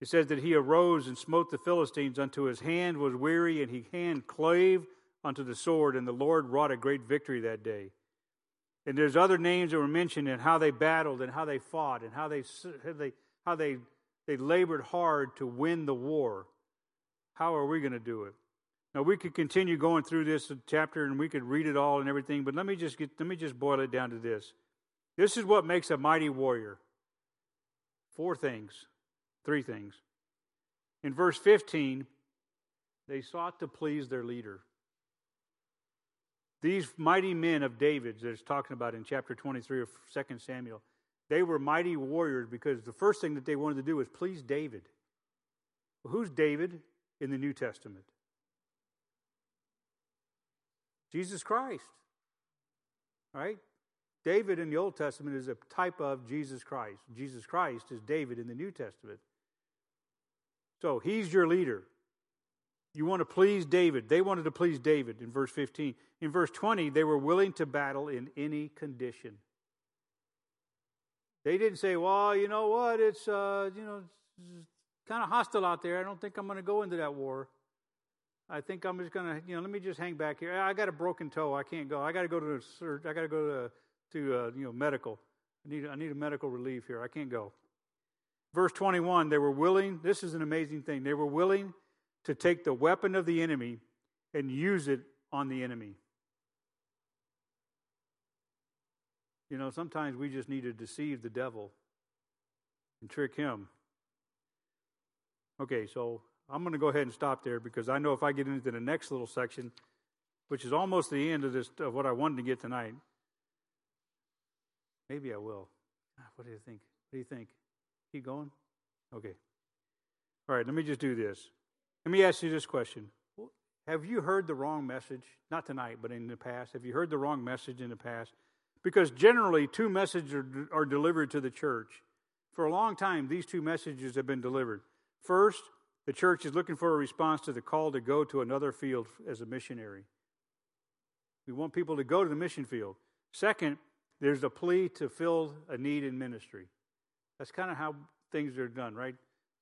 it says that he arose and smote the Philistines until his hand was weary and his hand clave unto the sword, and the Lord wrought a great victory that day. And there's other names that were mentioned and how they battled and how they fought and how they how they how they they labored hard to win the war. How are we going to do it? Now we could continue going through this chapter and we could read it all and everything, but let me just get let me just boil it down to this. This is what makes a mighty warrior. Four things, three things. In verse 15, they sought to please their leader. These mighty men of David that it's talking about in chapter 23 of 2 Samuel, they were mighty warriors because the first thing that they wanted to do was please David. Well, who's David in the New Testament? Jesus Christ. Right? David in the Old Testament is a type of Jesus Christ. Jesus Christ is David in the New Testament. So he's your leader. You want to please David. They wanted to please David in verse 15. In verse 20, they were willing to battle in any condition. They didn't say, well, you know what, it's, uh, you know, kind of hostile out there. I don't think I'm going to go into that war. I think I'm just going to, you know, let me just hang back here. I got a broken toe. I can't go. I got to go to search. I got to go to, to uh, you know, medical. I need, I need a medical relief here. I can't go. verse 21, they were willing, this is an amazing thing, they were willing to take the weapon of the enemy and use it on the enemy. You know, sometimes we just need to deceive the devil and trick him. Okay, so I'm going to go ahead and stop there because I know if I get into the next little section, which is almost the end of this of what I wanted to get tonight, maybe I will. Ah, what do you think? What do you think? Keep going? Okay. All right, let me just do this. Let me ask you this question. Have you heard the wrong message? Not tonight, but in the past. Have you heard the wrong message in the past? Because generally, two messages are, are delivered to the church. For a long time, these two messages have been delivered. First, the church is looking for a response to the call to go to another field as a missionary. We want people to go to the mission field. Second, there's a plea to fill a need in ministry. That's kind of how things are done, right?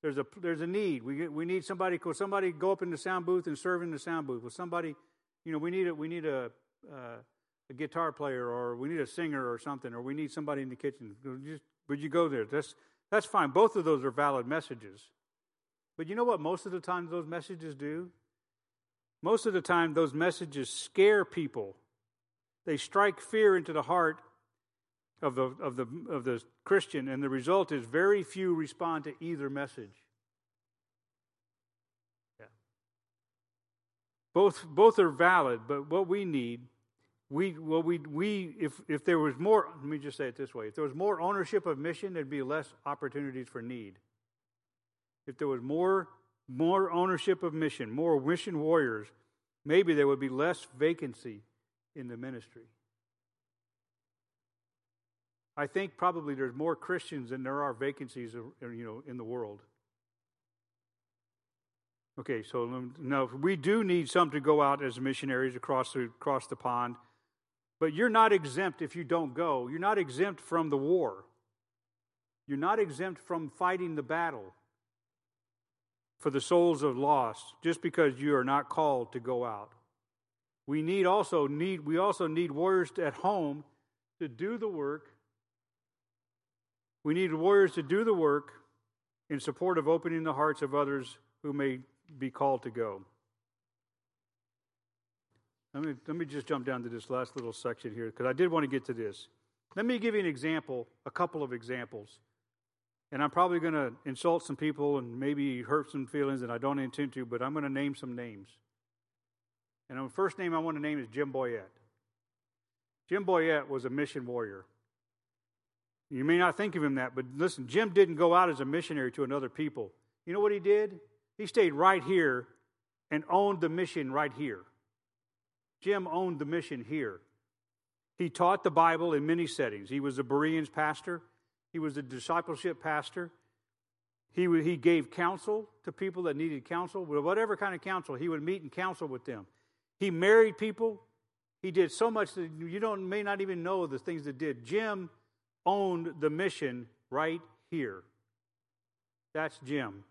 There's a there's a need. We we need somebody. Could somebody go up in the sound booth and serve in the sound booth? Will somebody, you know, we need a we need a uh, a guitar player, or we need a singer, or something, or we need somebody in the kitchen. Just, would you go there? That's that's fine. Both of those are valid messages. But you know what? Most of the time, those messages do. Most of the time, those messages scare people. They strike fear into the heart of the, of the, of the Christian, and the result is very few respond to either message. Yeah. Both, both are valid, but what we need, we, well, we, we, if, if there was more, let me just say it this way if there was more ownership of mission, there'd be less opportunities for need. If there was more, more ownership of mission, more mission warriors, maybe there would be less vacancy in the ministry. I think probably there's more Christians than there are vacancies, uh, you know, in the world. Okay, so um, no, we do need some to go out as missionaries across the, across the pond, but you're not exempt if you don't go. You're not exempt from the war. You're not exempt from fighting the battle for the souls of lost just because you are not called to go out. We need also need we also need warriors at home to do the work we need warriors to do the work in support of opening the hearts of others who may be called to go. Let me, let me just jump down to this last little section here because I did want to get to this. Let me give you an example, a couple of examples. And I'm probably going to insult some people and maybe hurt some feelings that I don't intend to, but I'm going to name some names. And the first name I want to name is Jim Boyette. Jim Boyette was a mission warrior. You may not think of him that, but listen, Jim didn't go out as a missionary to another people. You know what he did? He stayed right here and owned the mission right here. Jim owned the mission here. He taught the Bible in many settings. He was a Bereans pastor, he was a discipleship pastor. He, he gave counsel to people that needed counsel, whatever kind of counsel, he would meet and counsel with them. He married people. He did so much that you don't may not even know the things that did. Jim owned the mission right here. That's Jim.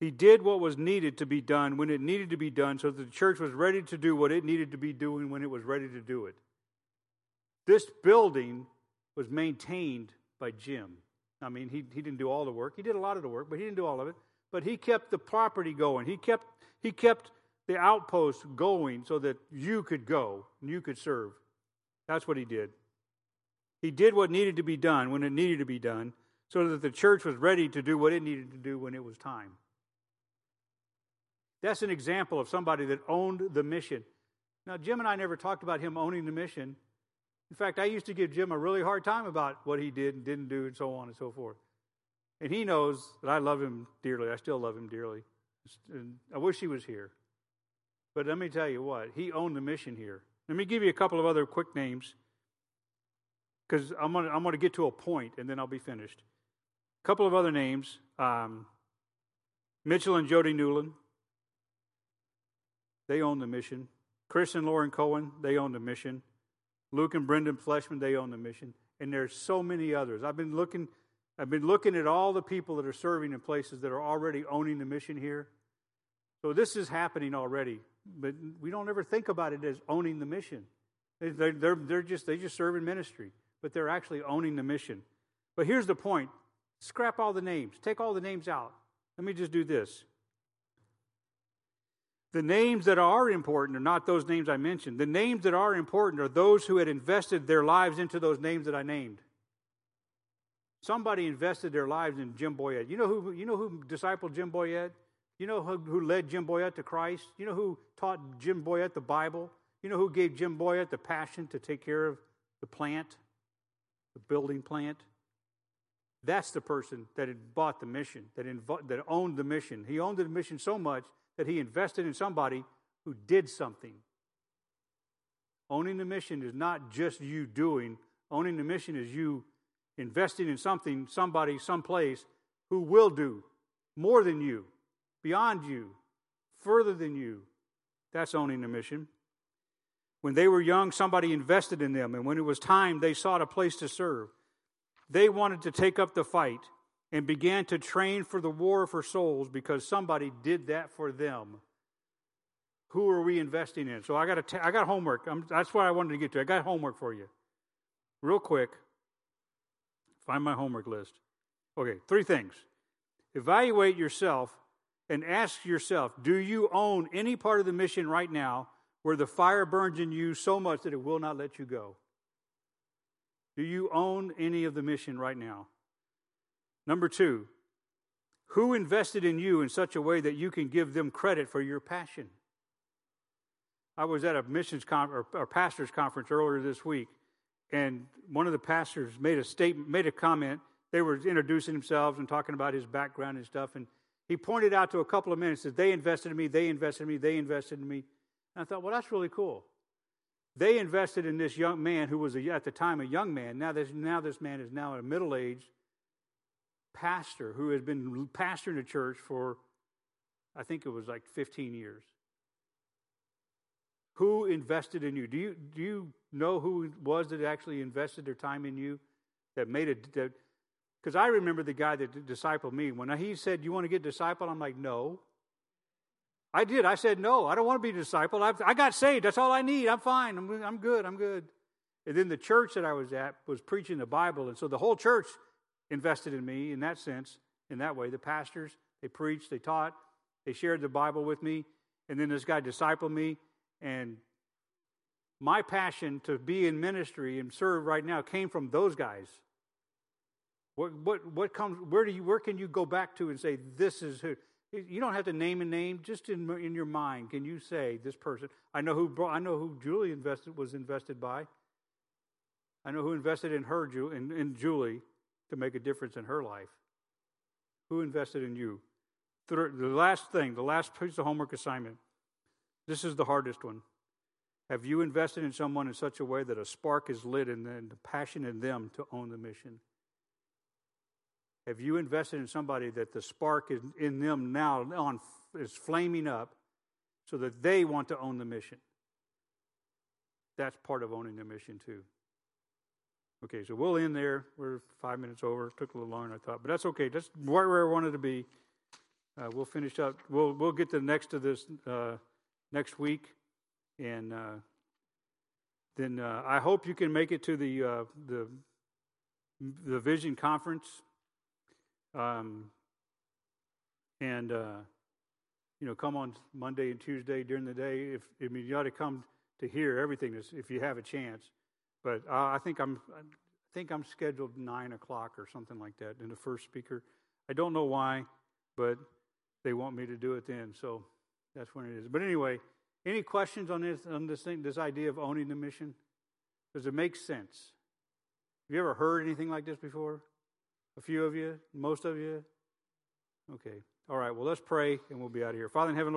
He did what was needed to be done when it needed to be done so that the church was ready to do what it needed to be doing when it was ready to do it. This building was maintained by Jim. I mean, he, he didn't do all the work. He did a lot of the work, but he didn't do all of it. But he kept the property going. He kept, he kept the outpost going so that you could go and you could serve. That's what he did. He did what needed to be done when it needed to be done so that the church was ready to do what it needed to do when it was time. That's an example of somebody that owned the mission. Now, Jim and I never talked about him owning the mission. In fact, I used to give Jim a really hard time about what he did and didn't do, and so on and so forth. And he knows that I love him dearly. I still love him dearly. And I wish he was here. But let me tell you what, he owned the mission here. Let me give you a couple of other quick names because I'm going to I'm gonna get to a point and then I'll be finished. A couple of other names um, Mitchell and Jody Newland. They own the mission. Chris and Lauren Cohen, they own the mission. Luke and Brendan Fleshman, they own the mission. And there's so many others. I've been looking, I've been looking at all the people that are serving in places that are already owning the mission here. So this is happening already, but we don't ever think about it as owning the mission. They're, they're, they're just they just serve in ministry but they're actually owning the mission. But here's the point Scrap all the names. Take all the names out. Let me just do this. The names that are important are not those names I mentioned. The names that are important are those who had invested their lives into those names that I named. Somebody invested their lives in Jim Boyette. You know who, you know who discipled Jim Boyette? You know who, who led Jim Boyette to Christ? You know who taught Jim Boyette the Bible? You know who gave Jim Boyette the passion to take care of the plant, the building plant? That's the person that had bought the mission, that, inv- that owned the mission. He owned the mission so much that he invested in somebody who did something. Owning the mission is not just you doing, owning the mission is you investing in something, somebody, someplace who will do more than you, beyond you, further than you. That's owning the mission. When they were young, somebody invested in them, and when it was time, they sought a place to serve. They wanted to take up the fight and began to train for the war for souls because somebody did that for them. Who are we investing in? So I got I got homework. I'm, that's what I wanted to get to. I got homework for you, real quick. Find my homework list. Okay, three things. Evaluate yourself and ask yourself: Do you own any part of the mission right now where the fire burns in you so much that it will not let you go? Do you own any of the mission right now? Number two, who invested in you in such a way that you can give them credit for your passion? I was at a missions con- or, or pastors conference earlier this week, and one of the pastors made a statement, made a comment. They were introducing themselves and talking about his background and stuff, and he pointed out to a couple of men and said, "They invested in me. They invested in me. They invested in me." And I thought, well, that's really cool. They invested in this young man who was a, at the time a young man. Now this, now this man is now a middle aged pastor who has been pastoring a church for, I think it was like 15 years. Who invested in you? Do you, do you know who it was that actually invested their time in you? That made it. Because I remember the guy that discipled me. When he said, You want to get discipled? I'm like, No. I did. I said, No, I don't want to be discipled. I've, I got saved. That's all I need. I'm fine. I'm, I'm good. I'm good. And then the church that I was at was preaching the Bible. And so the whole church invested in me in that sense, in that way. The pastors, they preached, they taught, they shared the Bible with me, and then this guy discipled me. And my passion to be in ministry and serve right now came from those guys. What, what, what comes, where, do you, where can you go back to and say, this is who? You don't have to name a name, just in, in your mind, can you say, this person? I know who, I know who Julie invested, was invested by. I know who invested in her, in, in Julie to make a difference in her life? Who invested in you? The last thing, the last piece of homework assignment. This is the hardest one. Have you invested in someone in such a way that a spark is lit and the passion in them to own the mission? Have you invested in somebody that the spark is in them now on, is flaming up so that they want to own the mission? That's part of owning the mission, too. Okay, so we'll end there. We're five minutes over. Took a little longer than I thought, but that's okay. That's right where I wanted to be. Uh, we'll finish up. We'll we'll get to the next of this uh, next week, and uh, then uh, I hope you can make it to the uh, the the Vision conference. Um, and uh, you know, come on Monday and Tuesday during the day. If I mean, you ought to come to hear everything if you have a chance. But uh, I think I'm I think I'm scheduled nine o'clock or something like that in the first speaker. I don't know why, but they want me to do it then, so that's when it is. But anyway, any questions on this on this thing, this idea of owning the mission? Does it make sense? Have you ever heard anything like this before? A few of you, most of you. Okay. All right. Well, let's pray, and we'll be out of here. Father in heaven.